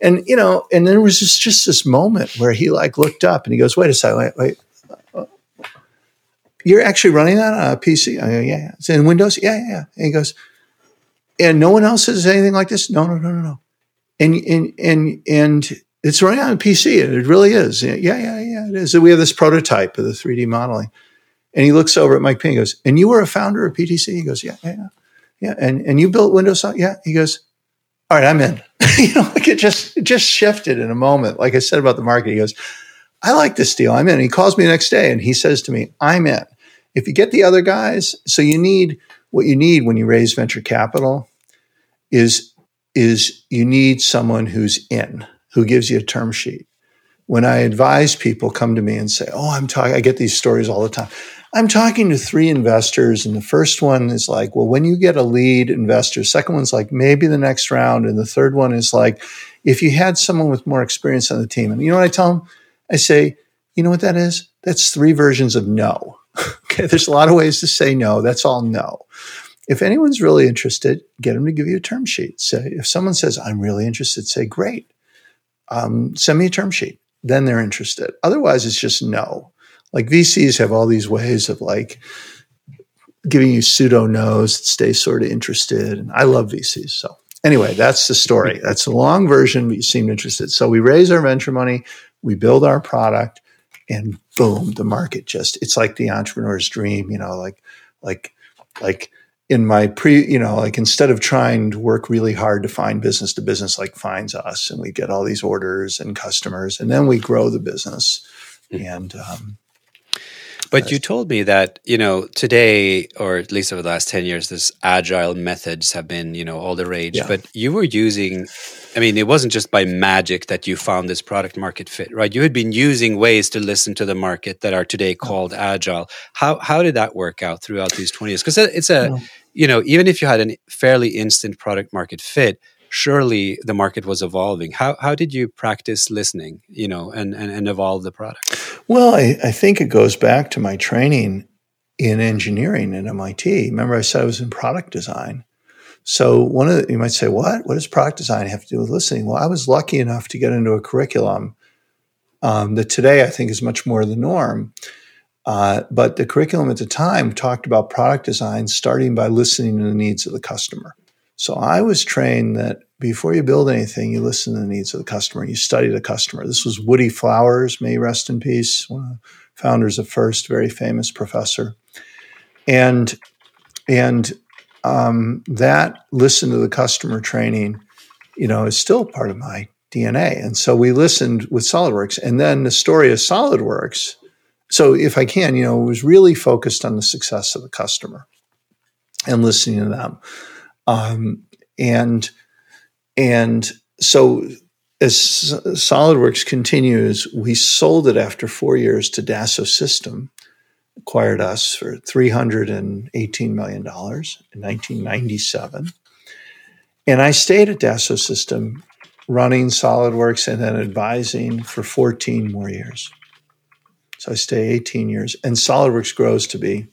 [SPEAKER 2] And, you know, and then there was just, just this moment where he like looked up and he goes, wait a second, wait, wait. You're actually running that on a PC? I go, yeah, yeah. It's in Windows? Yeah, yeah, yeah. And he goes, and no one else says anything like this? No, no, no, no, no. And, and, and, and it's running on PC, it really is. Yeah, yeah, yeah, it is. We have this prototype of the 3D modeling. And he looks over at Mike Payne and goes, And you were a founder of PTC? He goes, Yeah, yeah, yeah. And and you built Windows? Yeah. He goes, All right, I'm in. you know, like it just it just shifted in a moment. Like I said about the market, he goes, I like this deal. I'm in. And he calls me the next day and he says to me, I'm in. If you get the other guys, so you need what you need when you raise venture capital is is you need someone who's in who gives you a term sheet. When I advise people come to me and say, "Oh, I'm talking," I get these stories all the time. I'm talking to three investors, and the first one is like, "Well, when you get a lead investor," second one's like, "Maybe the next round," and the third one is like, "If you had someone with more experience on the team." And you know what I tell them? I say, "You know what that is? That's three versions of no." okay, there's a lot of ways to say no. That's all no if anyone's really interested, get them to give you a term sheet. Say, if someone says, I'm really interested, say, great um, send me a term sheet. Then they're interested. Otherwise, it's just no. Like VCs have all these ways of like giving you pseudo no's that stay sort of interested. And I love VCs. So anyway, that's the story. That's a long version, but you seem interested. So we raise our venture money, we build our product, and boom, the market just it's like the entrepreneur's dream, you know, like like like in my pre, you know, like instead of trying to work really hard to find business to business, like finds us and we get all these orders and customers and then we grow the business. Mm-hmm. And, um,
[SPEAKER 1] but you told me that, you know, today, or at least over the last 10 years, this agile methods have been, you know, all the rage. Yeah. But you were using, I mean, it wasn't just by magic that you found this product market fit, right? You had been using ways to listen to the market that are today called agile. How, how did that work out throughout these 20 years? Because it's a, you know, even if you had a fairly instant product market fit, surely the market was evolving. How, how did you practice listening, you know, and, and, and evolve the product?
[SPEAKER 2] Well, I, I think it goes back to my training in engineering at MIT. Remember, I said I was in product design. So one of the, you might say, what? What does product design have to do with listening? Well, I was lucky enough to get into a curriculum um, that today I think is much more the norm uh, but the curriculum at the time talked about product design starting by listening to the needs of the customer. So I was trained that before you build anything, you listen to the needs of the customer. You study the customer. This was Woody Flowers, may rest in peace, one of the founders of First, very famous professor, and and um, that listen to the customer training, you know, is still part of my DNA. And so we listened with SolidWorks, and then the story of SolidWorks so if I can, you know, it was really focused on the success of the customer and listening to them. Um, and and so as SolidWorks continues, we sold it after four years to Dassault System, acquired us for $318 million in 1997. And I stayed at Dassault System running SolidWorks and then advising for 14 more years. So I stay 18 years, and SolidWorks grows to be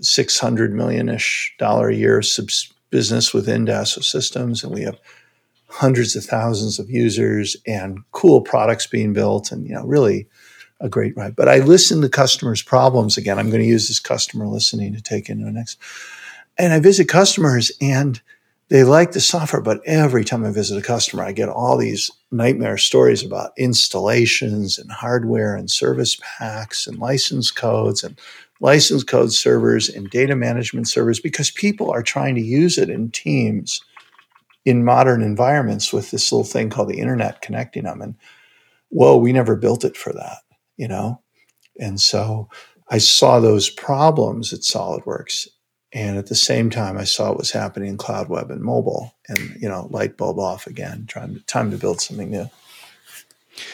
[SPEAKER 2] 600 million ish dollar a year subs- business within Dassault Systems, and we have hundreds of thousands of users and cool products being built, and you know, really a great ride. But I listen to customers' problems again. I'm going to use this customer listening to take into the next, and I visit customers and they like the software, but every time I visit a customer, I get all these nightmare stories about installations and hardware and service packs and license codes and license code servers and data management servers because people are trying to use it in teams in modern environments with this little thing called the internet connecting them. And whoa, we never built it for that, you know? And so I saw those problems at SolidWorks and at the same time, I saw what was happening in cloud web and mobile, and you know, light bulb off again. Trying to, time to build something new.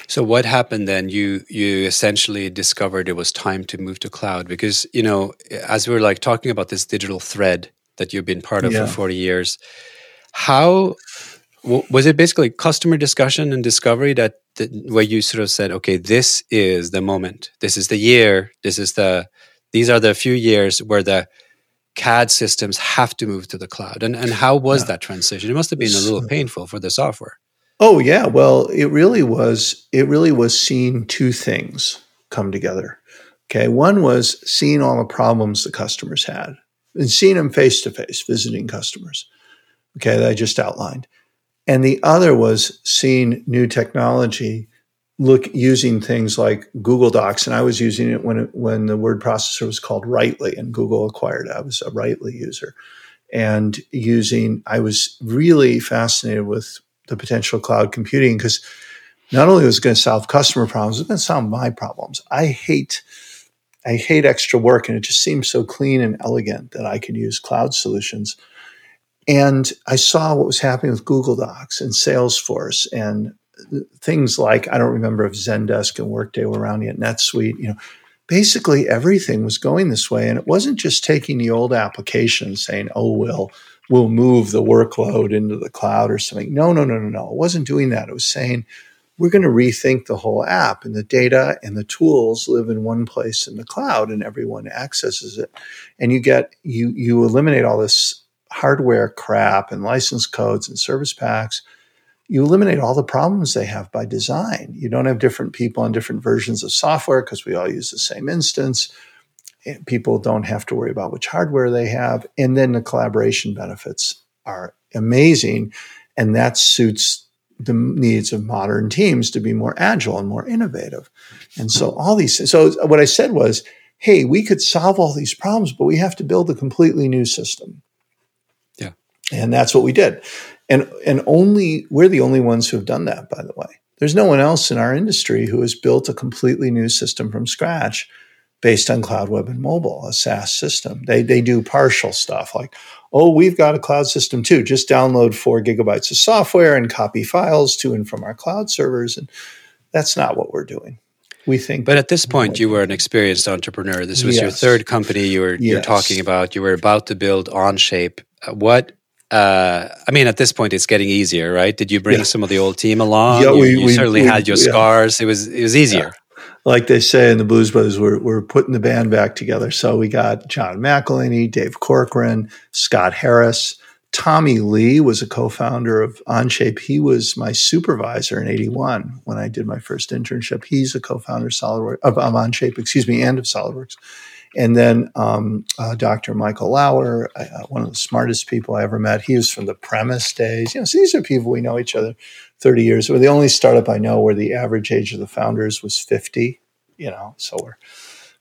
[SPEAKER 1] So what happened then? You you essentially discovered it was time to move to cloud because you know, as we were like talking about this digital thread that you've been part of yeah. for forty years, how was it basically customer discussion and discovery that, that where you sort of said, okay, this is the moment, this is the year, this is the these are the few years where the CAD systems have to move to the cloud. And and how was yeah. that transition? It must have been a little painful for the software.
[SPEAKER 2] Oh yeah, well, it really was. It really was seeing two things come together. Okay, one was seeing all the problems the customers had and seeing them face to face, visiting customers. Okay, that I just outlined. And the other was seeing new technology, look using things like Google Docs. And I was using it when it, when the word processor was called Writely, and Google acquired it. I was a Writely user, and using. I was really fascinated with the potential cloud computing because not only was it going to solve customer problems, it was going to solve my problems. I hate. I hate extra work, and it just seems so clean and elegant that I could use cloud solutions and I saw what was happening with Google Docs and Salesforce and things like I don't remember if Zendesk and Workday were around yet, NetSuite, you know, basically everything was going this way. And it wasn't just taking the old application saying, oh, we'll, we'll move the workload into the cloud or something. No, no, no, no, no. It wasn't doing that. It was saying, we're going to rethink the whole app and the data and the tools live in one place in the cloud and everyone accesses it. And you get, you, you eliminate all this hardware crap and license codes and service packs, you eliminate all the problems they have by design. You don't have different people on different versions of software because we all use the same instance. People don't have to worry about which hardware they have. And then the collaboration benefits are amazing. And that suits the needs of modern teams to be more agile and more innovative. And so all these, so what I said was, hey, we could solve all these problems, but we have to build a completely new system. Yeah. And that's what we did. And, and only, we're the only ones who have done that, by the way. There's no one else in our industry who has built a completely new system from scratch based on cloud web and mobile, a SaaS system. They, they do partial stuff like, oh, we've got a cloud system too. Just download four gigabytes of software and copy files to and from our cloud servers. And that's not what we're doing. We think.
[SPEAKER 1] But at this point, you were an experienced entrepreneur. This was yes. your third company you were yes. you're talking about. You were about to build OnShape. What uh, I mean, at this point, it's getting easier, right? Did you bring yeah. some of the old team along? Yeah, we, you, you we, certainly we, had your scars. It was it was easier.
[SPEAKER 2] Like they say in the Blues Brothers, we're, we're putting the band back together. So we got John McEleney, Dave Corcoran, Scott Harris, Tommy Li was a co-founder of OnShape. He was my supervisor in '81 when I did my first internship. He's a co-founder of SolidWorks of, of OnShape, excuse me, and of SolidWorks. And then um, uh, Dr. Michael Lauer, uh, one of the smartest people I ever met. He was from the premise days. You know, so these are people we know each other 30 years. We're the only startup I know where the average age of the founders was 50. You know, so we're.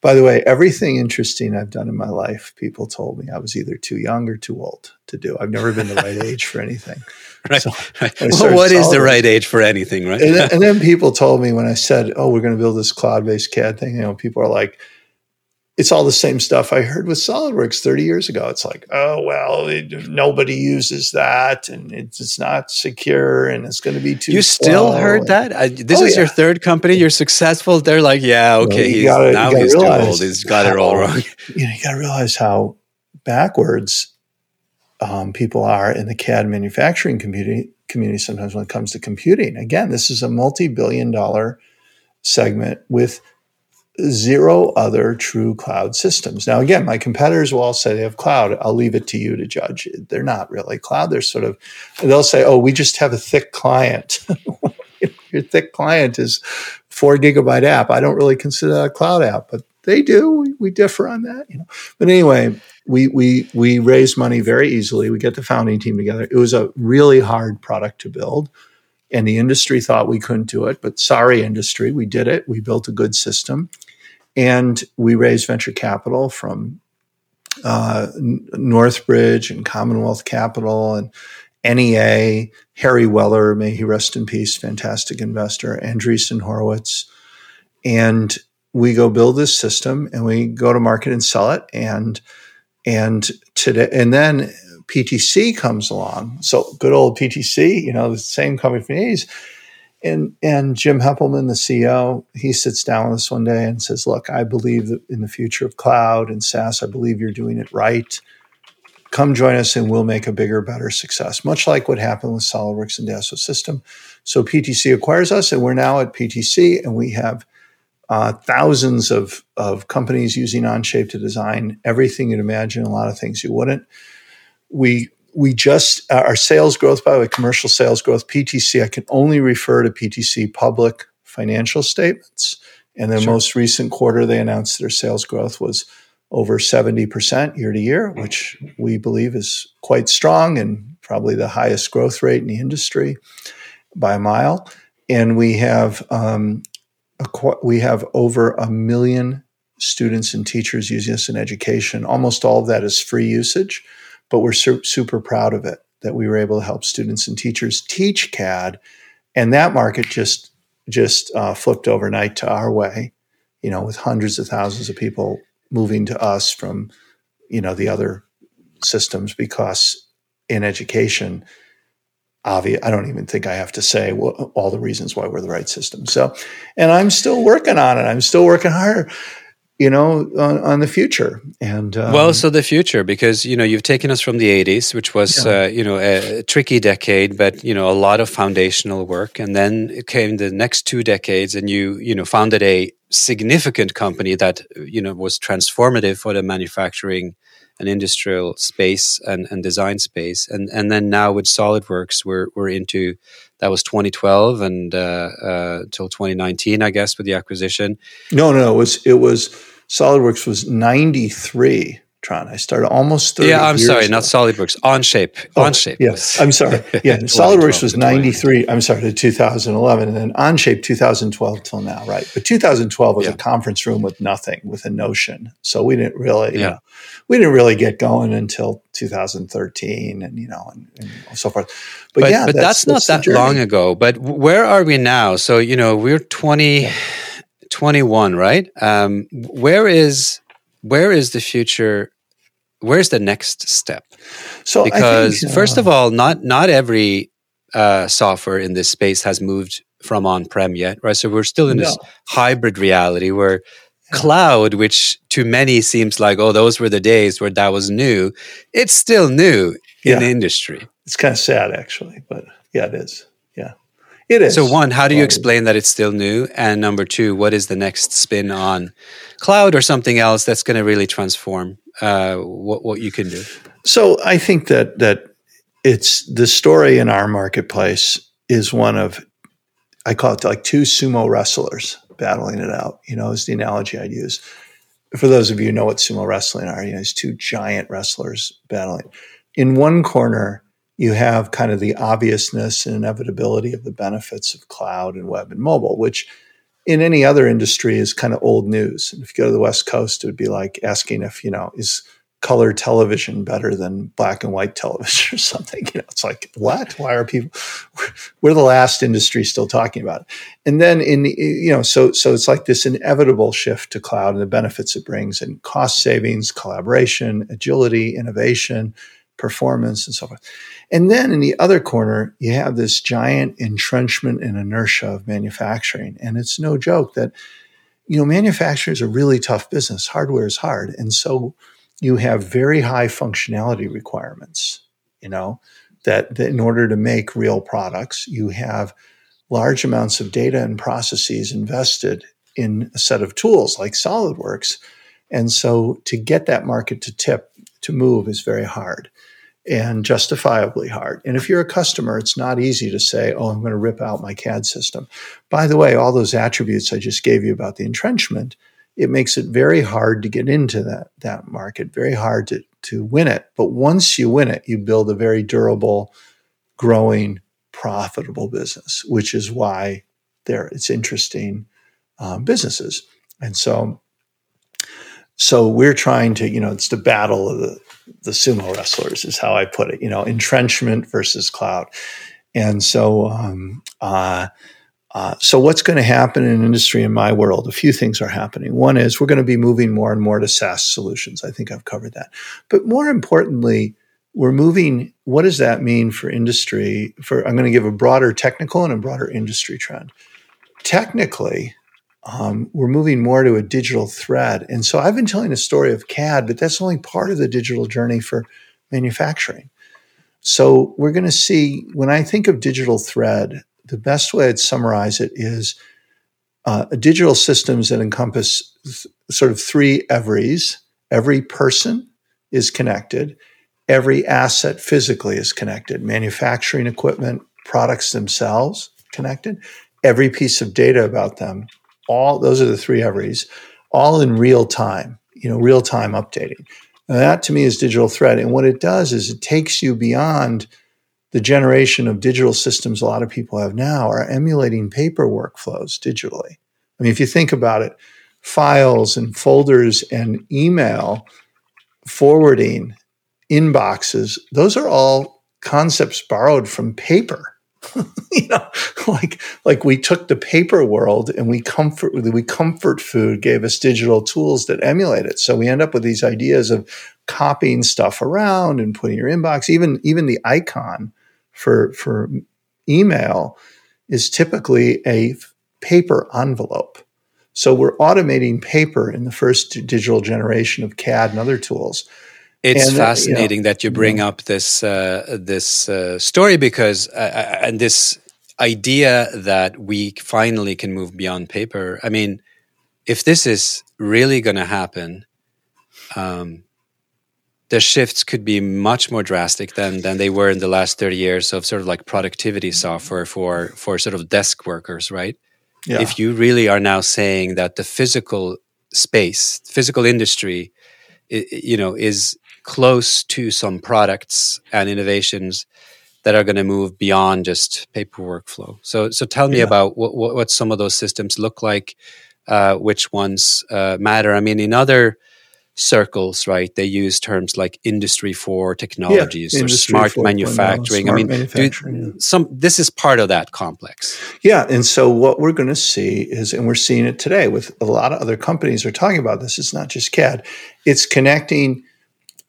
[SPEAKER 2] By the way, everything interesting I've done in my life, people told me I was either too young or too old to do. I've never been the right age for anything.
[SPEAKER 1] right. So well, what is the right age for anything, right?
[SPEAKER 2] and, then, and then people told me when I said, "Oh, we're going to build this cloud-based CAD thing," you know, people are like, it's all the same stuff I heard with SolidWorks 30 years ago. It's like, oh, well, it, nobody uses that and it's, it's, not secure and it's going to be too.
[SPEAKER 1] You still heard and, that? I, this oh, is yeah. your third company. You're successful. They're like, yeah, okay. he's, gotta, now he's too old. He's got how, it all wrong.
[SPEAKER 2] You know, you got to realize how backwards um, people are in the CAD manufacturing community, community sometimes when it comes to computing. Again, this is a multi billion dollar segment with zero other true cloud systems. Now, again, my competitors will all say they have cloud. I'll leave it to you to judge. They're not really cloud. They're sort of, they'll say, oh, we just have a thick client. Your thick client is four gigabyte app. I don't really consider that a cloud app, but they do. We, differ on that, you know. But anyway, we we we raised money very easily. We get the founding team together. It was a really hard product to build and the industry thought we couldn't do it. But sorry, industry, we did it. We built a good system, and we raised venture capital from uh, Northbridge and Commonwealth Capital and NEA. Harry Weller, may he rest in peace, fantastic investor. Andreessen Horowitz, and we go build this system and we go to market and sell it and and today and then PTC comes along. So good old PTC, you know, the same company from the 80s. And, and Jim Heppelmann, the CEO, he sits down with us one day and says, Look, I believe in the future of cloud and SaaS. I believe you're doing it right. come join us and we'll make a bigger, better success, much like what happened with SolidWorks and Dassault System. So PTC acquires us, and we're now at PTC, and we have uh, thousands of, of companies using Onshape to design everything you'd imagine, a lot of things you wouldn't. We we just our sales growth by the way, commercial sales growth, PTC. I can only refer to PTC public financial statements. And their sure. most recent quarter, they announced their sales growth was over 70% year to year, which we believe is quite strong and probably the highest growth rate in the industry by a mile. And we have um, a, we have over a million students and teachers using us in education. Almost all of that is free usage, but we're su- super proud of it that we were able to help students and teachers teach CAD, and that market just just uh, flipped overnight to our way. You know, with hundreds of thousands of people moving to us from you know the other systems because in education obvious i don't even think i have to say all the reasons why we're the right system so and i'm still working on it i'm still working hard you know on, on the future. And
[SPEAKER 1] um, well so the future because you know you've taken us from the 80s which was yeah. uh, you know a tricky decade but you know a lot of foundational work. And then it came the next two decades and you you know founded a significant company that you know was transformative for the manufacturing and industrial space and, and design space. And and then now with solidworks we're we're into that was 2012 and uh, uh, till 2019 i guess with the acquisition.
[SPEAKER 2] No no it was it was solidworks was 93 Trond. I started almost 30
[SPEAKER 1] Yeah, I'm sorry,
[SPEAKER 2] ago.
[SPEAKER 1] not SolidWorks. Onshape.
[SPEAKER 2] Oh,
[SPEAKER 1] Onshape.
[SPEAKER 2] Yes, I'm sorry. Yeah, SolidWorks was 93. I'm sorry, to 2011, and then Onshape 2012 till now, right? But 2012 was yeah. a conference room with nothing, with a Notion. So we didn't really, yeah. Know, we didn't really get going until 2013, and you know, and, and so forth.
[SPEAKER 1] But, but yeah, but that's, that's, that's not that long ago. But where are we now? So you know, we're 20. Yeah. 21 right? Um, where is where is the future where's the next step? So because think, uh, first of all not not every uh, software in this space has moved from on-prem yet right? So we're still in no. this hybrid reality where cloud which to many seems like oh those were the days where that was new it's still new in yeah. the industry.
[SPEAKER 2] It's kind of sad actually but yeah it is it is
[SPEAKER 1] so one how do you explain that it's still new and number two what is the next spin on cloud or something else that's going to really transform uh, what what you can do?
[SPEAKER 2] So I think that that it's the story in our marketplace is one of I call it like two sumo wrestlers battling it out. You know, is the analogy I'd use. For those of you who know what sumo wrestling are, you know, it's two giant wrestlers battling. In one corner, you have kind of the obviousness and inevitability of the benefits of cloud and web and mobile, which in any other industry is kind of old news. And if you go to the West Coast, it would be like asking if, you know, is color television better than black and white television or something? You know, it's like, what? Why are people, we're the last industry still talking about it. And then in, you know, so, so it's like this inevitable shift to cloud and the benefits it brings and cost savings, collaboration, agility, innovation, performance, and so forth. And then in the other corner, you have this giant entrenchment and inertia of manufacturing. And it's no joke that, you know, manufacturing is a really tough business. Hardware is hard. And so you have very high functionality requirements, you know, that, that in order to make real products, you have large amounts of data and processes invested in a set of tools like SolidWorks. And so to get that market to tip, to move is very hard and justifiably hard. And if you're a customer, it's not easy to say, oh, I'm going to rip out my CAD system. By the way, all those attributes I just gave you about the entrenchment, it makes it very hard to get into that, that market, very hard to, to win it. But once you win it, you build a very durable, growing, profitable business, which is why there it's interesting um, businesses. And so so we're trying to, you know, it's the battle of the, the sumo wrestlers, is how I put it, you know, entrenchment versus cloud. And so, um, uh, uh, so what's going to happen in industry in my world? A few things are happening. One is we're going to be moving more and more to SaaS solutions. I think I've covered that. But more importantly, we're moving. What does that mean for industry? For I'm going to give a broader technical and a broader industry trend. Technically, um, we're moving more to a digital thread. And so I've been telling a story of CAD, but that's only part of the digital journey for manufacturing. So we're going to see, when I think of digital thread, the best way I'd summarize it is uh, digital systems that encompass th- sort of three everys. Every person is connected. Every asset physically is connected. Manufacturing equipment, products themselves connected. Every piece of data about them, all those are the three everys, all in real time, you know, real time updating. And that to me is digital thread. And what it does is it takes you beyond the generation of digital systems a lot of people have now are emulating paper workflows digitally. I mean, if you think about it, files and folders and email forwarding inboxes, those are all concepts borrowed from paper. you know, like like we took the paper world and we comfort we comfort food gave us digital tools that emulate it. So we end up with these ideas of copying stuff around and putting your inbox. Even even the icon for for email is typically a paper envelope. So we're automating paper in the first digital generation of CAD and other tools.
[SPEAKER 1] It's and, fascinating you know, that you bring yeah. up this uh, this uh, story because uh, uh, and this idea that we finally can move beyond paper. I mean, if this is really going to happen, um, the shifts could be much more drastic than than they were in the last 30 years of sort of like productivity software for for sort of desk workers right yeah. if you really are now saying that the physical space physical industry you know is close to some products and innovations that are going to move beyond just paper workflow so so tell me yeah. about what, what some of those systems look like uh, which ones uh, matter i mean in other circles, right? They use terms like industry four technologies yeah, or smart manufacturing. Smart I mean, manufacturing, do, yeah. some this is part of that complex.
[SPEAKER 2] Yeah, and so what we're going to see is, and we're seeing it today with a lot of other companies are talking about this. It's not just CAD; it's connecting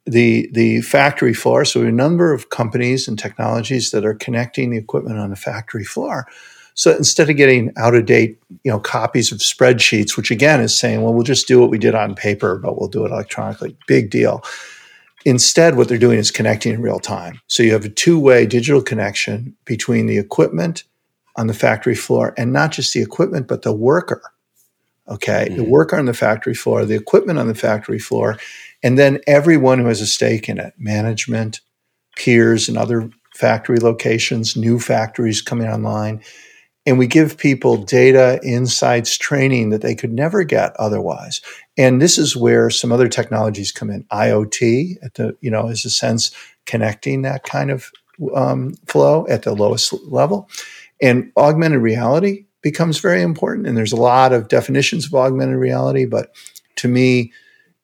[SPEAKER 2] the the factory floor. So a number of companies and technologies that are connecting the equipment on the factory floor so instead of getting out of date, you know, copies of spreadsheets, which again is saying, well, we'll just do what we did on paper, but we'll do it electronically. Big deal. Instead, what they're doing is connecting in real time. So you have a two-way digital connection between the equipment on the factory floor and not just the equipment, but the worker. Okay. Mm-hmm. The worker on the factory floor, the equipment on the factory floor, and then everyone who has a stake in it, management, peers, and other factory locations, new factories coming online and we give people data, insights, training that they could never get otherwise. And this is where some other technologies come in. IoT, at the you know, is a sense connecting that kind of um, flow at the lowest level, and augmented reality becomes very important. And there's a lot of definitions of augmented reality, but to me,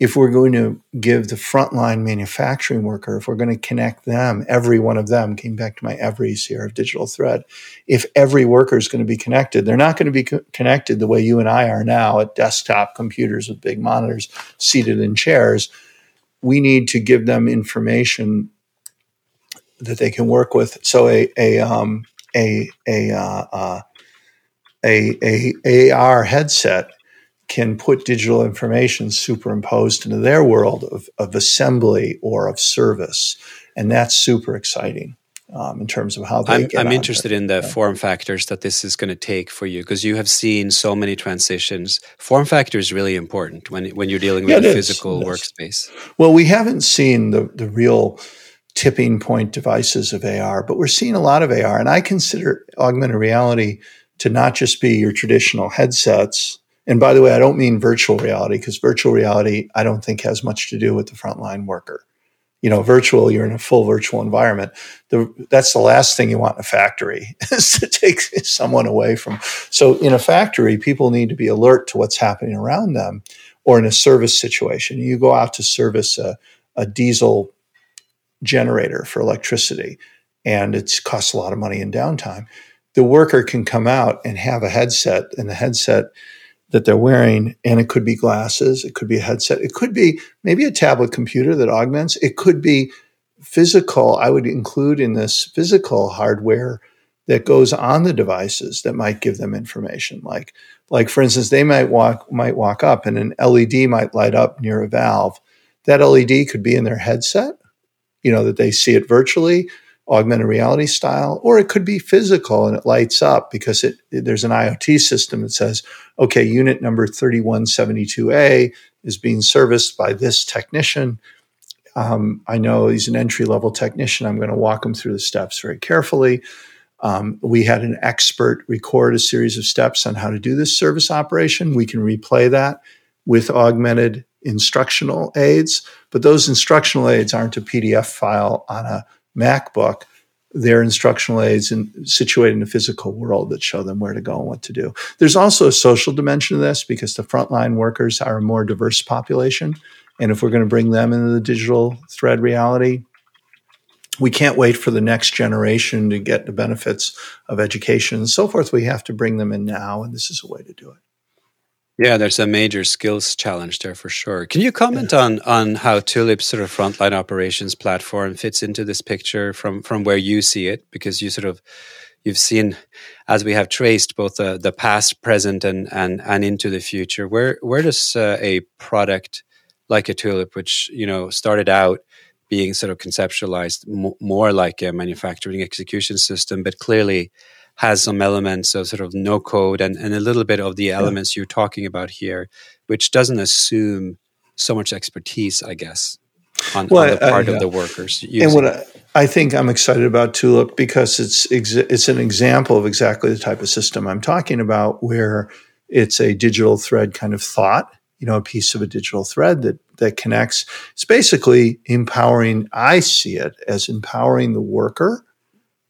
[SPEAKER 2] if we're going to give the frontline manufacturing worker, if we're going to connect them, every one of them, came back to my everys here of digital thread, if every worker is going to be connected, they're not going to be co- connected the way you and I are now at desktop computers with big monitors seated in chairs. We need to give them information that they can work with. So a a um, a a, uh, uh, a a AR headset can put digital information superimposed into their world of, of assembly or of service. And that's super exciting. Um, in terms of how they
[SPEAKER 1] I'm, I'm interested in the yeah. form factors that this is going to take for you because you have seen so many transitions. Form factor is really important when when you're dealing with yeah, a physical workspace.
[SPEAKER 2] Well, we haven't seen the the real tipping point devices of AR, but we're seeing a lot of AR, and I consider augmented reality to not just be your traditional headsets and by the way, I don't mean virtual reality because virtual reality, I don't think has much to do with the frontline worker. You know, virtual, you're in a full virtual environment. The, that's the last thing you want in a factory is to take someone away from. So in a factory, people need to be alert to what's happening around them or in a service situation. You go out to service a, a diesel generator for electricity and it costs a lot of money in downtime. The worker can come out and have a headset and the headset – that they're wearing. And it could be glasses, it could be a headset, it could be maybe a tablet computer that augments, it could be physical. I would include in this physical hardware that goes on the devices that might give them information. Like, like for instance, they might walk might walk up and an LED might light up near a valve. That LED could be in their headset you know, that they see it virtually, augmented reality style, or it could be physical and it lights up because it, it there's an IoT system that says, okay, unit number 3172A is being serviced by this technician. Um, I know he's an entry level technician. I'm going to walk him through the steps very carefully. Um, we had an expert record a series of steps on how to do this service operation. We can replay that with augmented instructional aids, but those instructional aids aren't a PDF file on a MacBook. They're instructional aids in, situated in the physical world that show them where to go and what to do. There's also a social dimension to this because the frontline workers are a more diverse population. And if we're going to bring them into the digital thread reality, we can't wait for the next generation to get the benefits of education and so forth. We have to bring them in now, and this is a way to do it.
[SPEAKER 1] Yeah, there's a major skills challenge there for sure. Can you comment yeah. on on how Tulip's sort of frontline operations platform fits into this picture from from where you see it? Because you sort of you've seen as we have traced both the, the past, present, and and and into the future. Where where does uh, a product like a Tulip, which you know started out being sort of conceptualized m- more like a manufacturing execution system, but clearly has some elements of sort of no code and, and a little bit of the elements yeah. you're talking about here, which doesn't assume so much expertise, I guess, on, well, on the part yeah. of the workers.
[SPEAKER 2] And what I, I, think I'm excited about Tulip because it's it's an example of exactly the type of system I'm talking about, where it's a digital thread kind of thought, you know, a piece of a digital thread that that connects. It's basically empowering. I see it as empowering the worker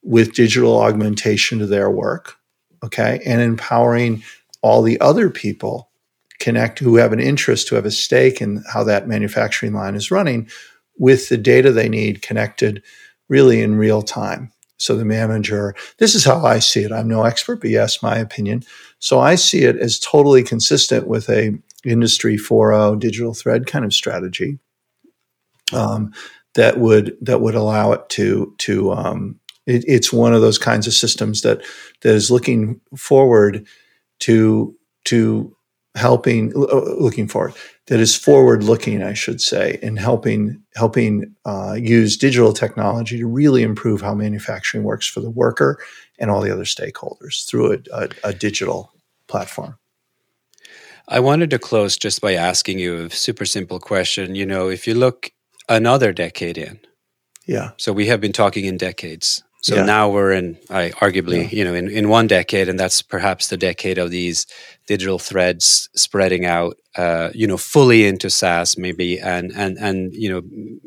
[SPEAKER 2] with digital augmentation to their work, okay, and empowering all the other people connect who have an interest, who have a stake in how that manufacturing line is running with the data they need connected really in real time. So the manager, this is how I see it. I'm no expert, but yes, my opinion. So I see it as totally consistent with a industry 4.0 digital thread kind of strategy um, that would that would allow it to to um, it, it's one of those kinds of systems that that is looking forward to to helping uh, looking forward that is forward looking i should say in helping helping uh, use digital technology to really improve how manufacturing works for the worker and all the other stakeholders through a, a, a digital platform.
[SPEAKER 1] I wanted to close just by asking you a super simple question. You know if you look another decade in
[SPEAKER 2] yeah.
[SPEAKER 1] so we have been talking in decades so yeah. now we're in, I arguably, yeah. you know, in, in one decade, and that's perhaps the decade of these digital threads spreading out, uh, you know, fully into SaaS maybe, and and and you know,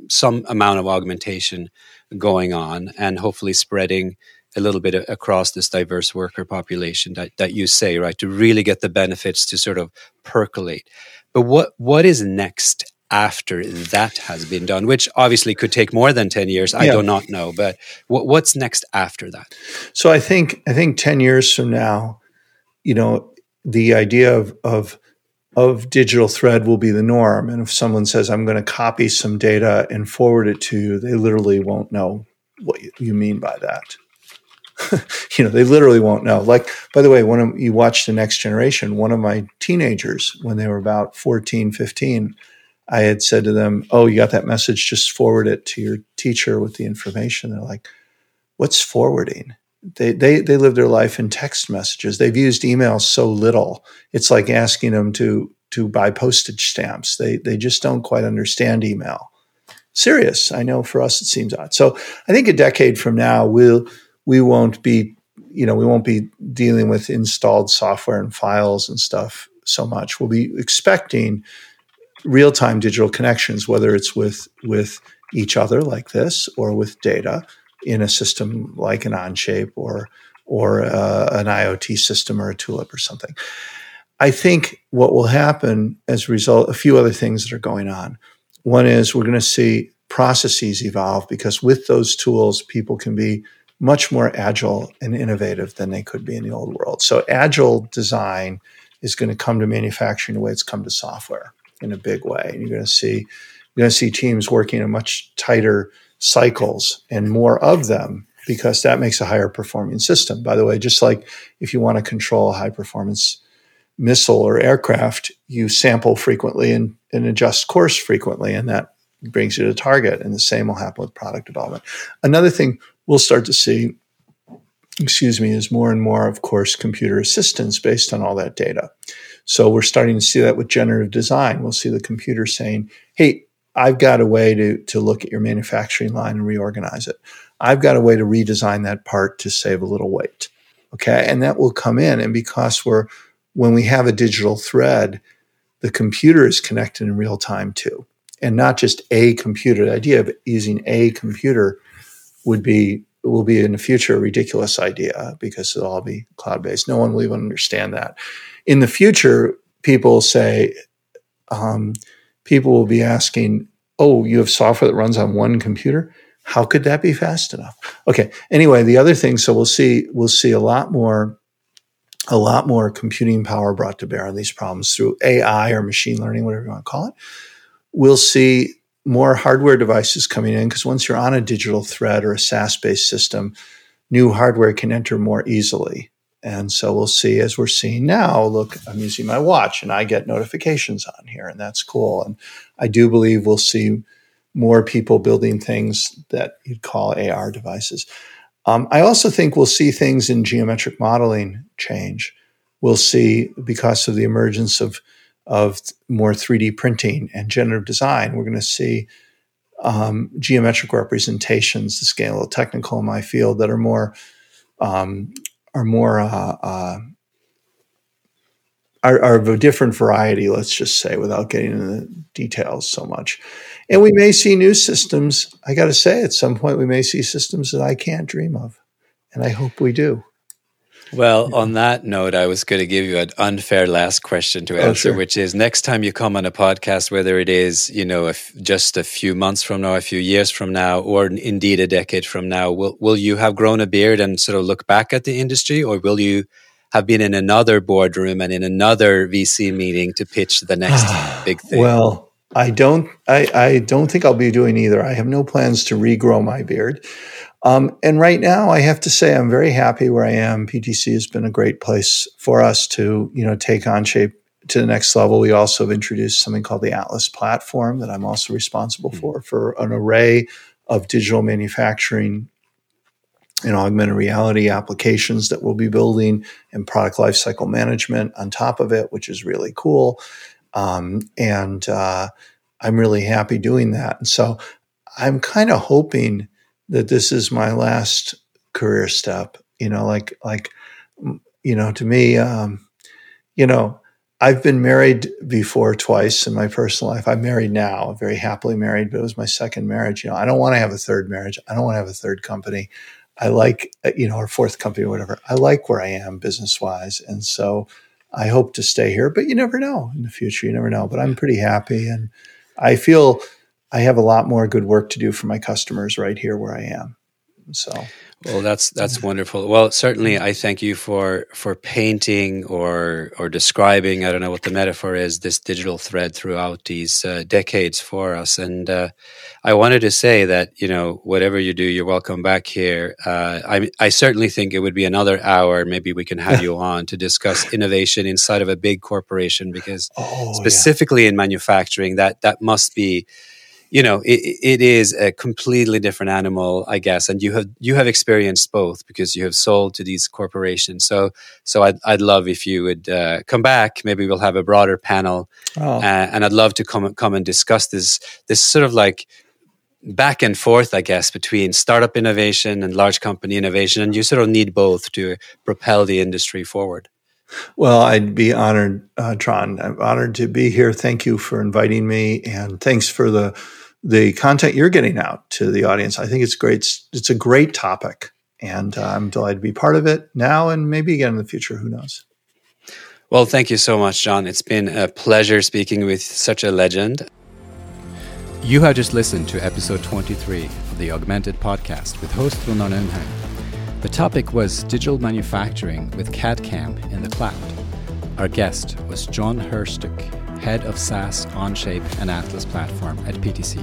[SPEAKER 1] some amount of augmentation going on, and hopefully spreading a little bit across this diverse worker population that that you say, right, to really get the benefits to sort of percolate. But what what is next after that has been done, which obviously could take more than 10 years. I yeah. do not know, but w- what's next after that?
[SPEAKER 2] So I think, I think 10 years from now, you know, the idea of, of, of digital thread will be the norm. And if someone says, I'm going to copy some data and forward it to you, they literally won't know what you mean by that. you know, they literally won't know. Like, by the way, when you watch The Next Generation, one of my teenagers, when they were about 14, 15, I had said to them, "Oh, you got that message? Just forward it to your teacher with the information." They're like, "What's forwarding?" They they they live their life in text messages. They've used email so little. It's like asking them to to buy postage stamps. They they just don't quite understand email. Serious. I know for us it seems odd. So I think a decade from now we'll we won't be you know we won't be dealing with installed software and files and stuff so much. We'll be expecting real-time digital connections, whether it's with with each other like this or with data in a system like an Onshape or or uh, an IoT system or a Tulip or something. I think what will happen as a result, a few other things that are going on. One is we're going to see processes evolve because with those tools, people can be much more agile and innovative than they could be in the old world. So agile design is going to come to manufacturing the way it's come to software in a big way. And you're going to see you're going to see teams working in much tighter cycles and more of them because that makes a higher performing system. By the way, just like if you want to control a high performance missile or aircraft, you sample frequently and, and adjust course frequently, and that brings you to target. And the same will happen with product development. Another thing we'll start to see, excuse me, is more and more, of course, computer assistance based on all that data. So we're starting to see that with generative design. We'll see the computer saying, hey, I've got a way to, to look at your manufacturing line and reorganize it. I've got a way to redesign that part to save a little weight. Okay. And that will come in. And because we're, when we have a digital thread, the computer is connected in real time too. And not just a computer. The idea of using a computer would be, will be in the future a ridiculous idea because it'll all be cloud based. No one will even understand that. In the future, people say, um, people will be asking, oh, you have software that runs on one computer? How could that be fast enough? Okay. Anyway, the other thing, so we'll see, we'll see a lot more, a lot more computing power brought to bear on these problems through AI or machine learning, whatever you want to call it. We'll see more hardware devices coming in because once you're on a digital thread or a SaaS based system, new hardware can enter more easily. And so we'll see as we're seeing now. Look, I'm using my watch and I get notifications on here, and that's cool. And I do believe we'll see more people building things that you'd call AR devices. Um, I also think we'll see things in geometric modeling change. We'll see because of the emergence of of more 3D printing and generative design. We're going to see um, geometric representations, the scale of technical in my field, that are more um, are more uh, uh, are, are, of a different variety. Let's just say, without getting into the details so much. And we may see new systems. I got to say, at some point, we may see systems that I can't dream of, and I hope we do.
[SPEAKER 1] Well, on that note, I was going to give you an unfair last question to oh, answer, oh, sure. which is next time you come on a podcast, whether it is, you know, if just a few months from now, a few years from now, or indeed a decade from now, will, will you have grown a beard and sort of look back at the industry, or will you have been in another boardroom and in another VC meeting to pitch the next big thing?
[SPEAKER 2] Well, I don't, I, I don't think I'll be doing either. I have no plans to regrow my beard. Um, and right now, I have to say I'm very happy where I am. PTC has been a great place for us to, you know, take Onshape to the next level. We also have introduced something called the Atlas platform that I'm also responsible mm-hmm. for, for an array of digital manufacturing and augmented reality applications that we'll be building and product lifecycle management on top of it, which is really cool. Um, and uh, I'm really happy doing that. And so I'm kind of hoping that this is my last career step. You know, like like you know, to me, um, you know, I've been married before twice in my personal life. I'm married now, very happily married, but it was my second marriage. You know, I don't want to have a third marriage. I don't want to have a third company. I like, you know, or fourth company or whatever. I like where I am business wise. And so I hope to stay here, but you never know in the future. You never know. But I'm pretty happy. And I feel I have a lot more good work to do for my customers right here where I am. So,
[SPEAKER 1] well, that's that's wonderful. Well, certainly, I thank you for for painting or or describing. I don't know what the metaphor is. This digital thread throughout these uh, decades for us, and uh, I wanted to say that you know whatever you do, you're welcome back here. Uh, I I certainly think it would be another hour. Maybe we can have you on to discuss innovation inside of a big corporation because oh, specifically yeah. in manufacturing, that that must be you know it, it is a completely different animal i guess and you have you have experienced both because you have sold to these corporations so so i'd, I'd love if you would uh, come back maybe we'll have a broader panel oh. uh, and i'd love to come come and discuss this this sort of like back and forth i guess between startup innovation and large company innovation and you sort of need both to propel the industry forward
[SPEAKER 2] well, I'd be honored, uh, Trond. I'm honored to be here. Thank you for inviting me, and thanks for the the content you're getting out to the audience. I think it's great. It's a great topic, and uh, I'm delighted to be part of it now and maybe again in the future. Who knows?
[SPEAKER 1] Well, thank you so much, Jon. It's been a pleasure speaking with such a legend. You have just listened to episode 23 of the Augmented Podcast with host Runar Undheim. The topic was digital manufacturing with CAD/CAM in the cloud. Our guest was Jon Hirschtick, head of SaaS, Onshape, and Atlas platform at PTC.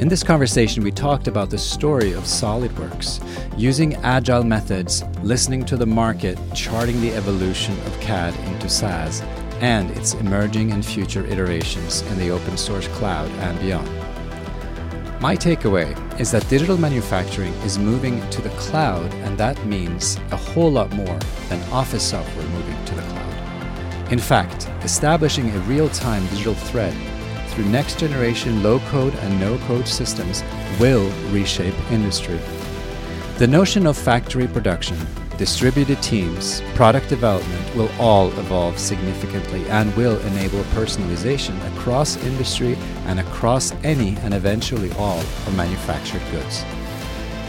[SPEAKER 1] In this conversation, we talked about the story of SolidWorks, using agile methods, listening to the market, charting the evolution of CAD into SaaS, and its emerging and future iterations in the open source cloud and beyond.
[SPEAKER 3] My takeaway is that digital manufacturing is moving to the cloud, and that means a whole lot more than office software moving to the cloud. In fact, establishing a real time digital thread through next generation low code and no code systems will reshape industry. The notion of factory production distributed teams, product development will all evolve significantly and will enable personalization across industry and across any and eventually all of manufactured goods.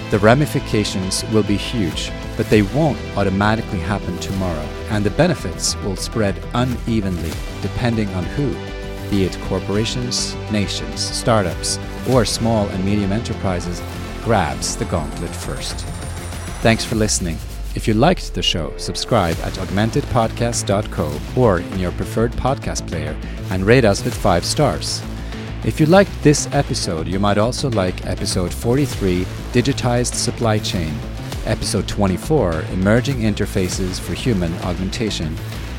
[SPEAKER 3] The ramifications will be huge, but they won't automatically happen tomorrow, and the benefits will spread unevenly depending on who, be it corporations, nations, startups, or small and medium enterprises, grabs the gauntlet first. Thanks for listening. If you liked the show, subscribe at augmentedpodcast.co or in your preferred podcast player and rate us with five stars. If you liked this episode, you might also like episode 43, Digitized Supply Chain, episode 24, Emerging Interfaces for Human Augmentation,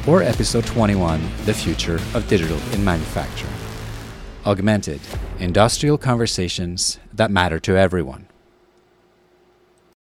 [SPEAKER 3] or episode 21, The Future of Digital in Manufacturing. Augmented, industrial conversations that matter to everyone.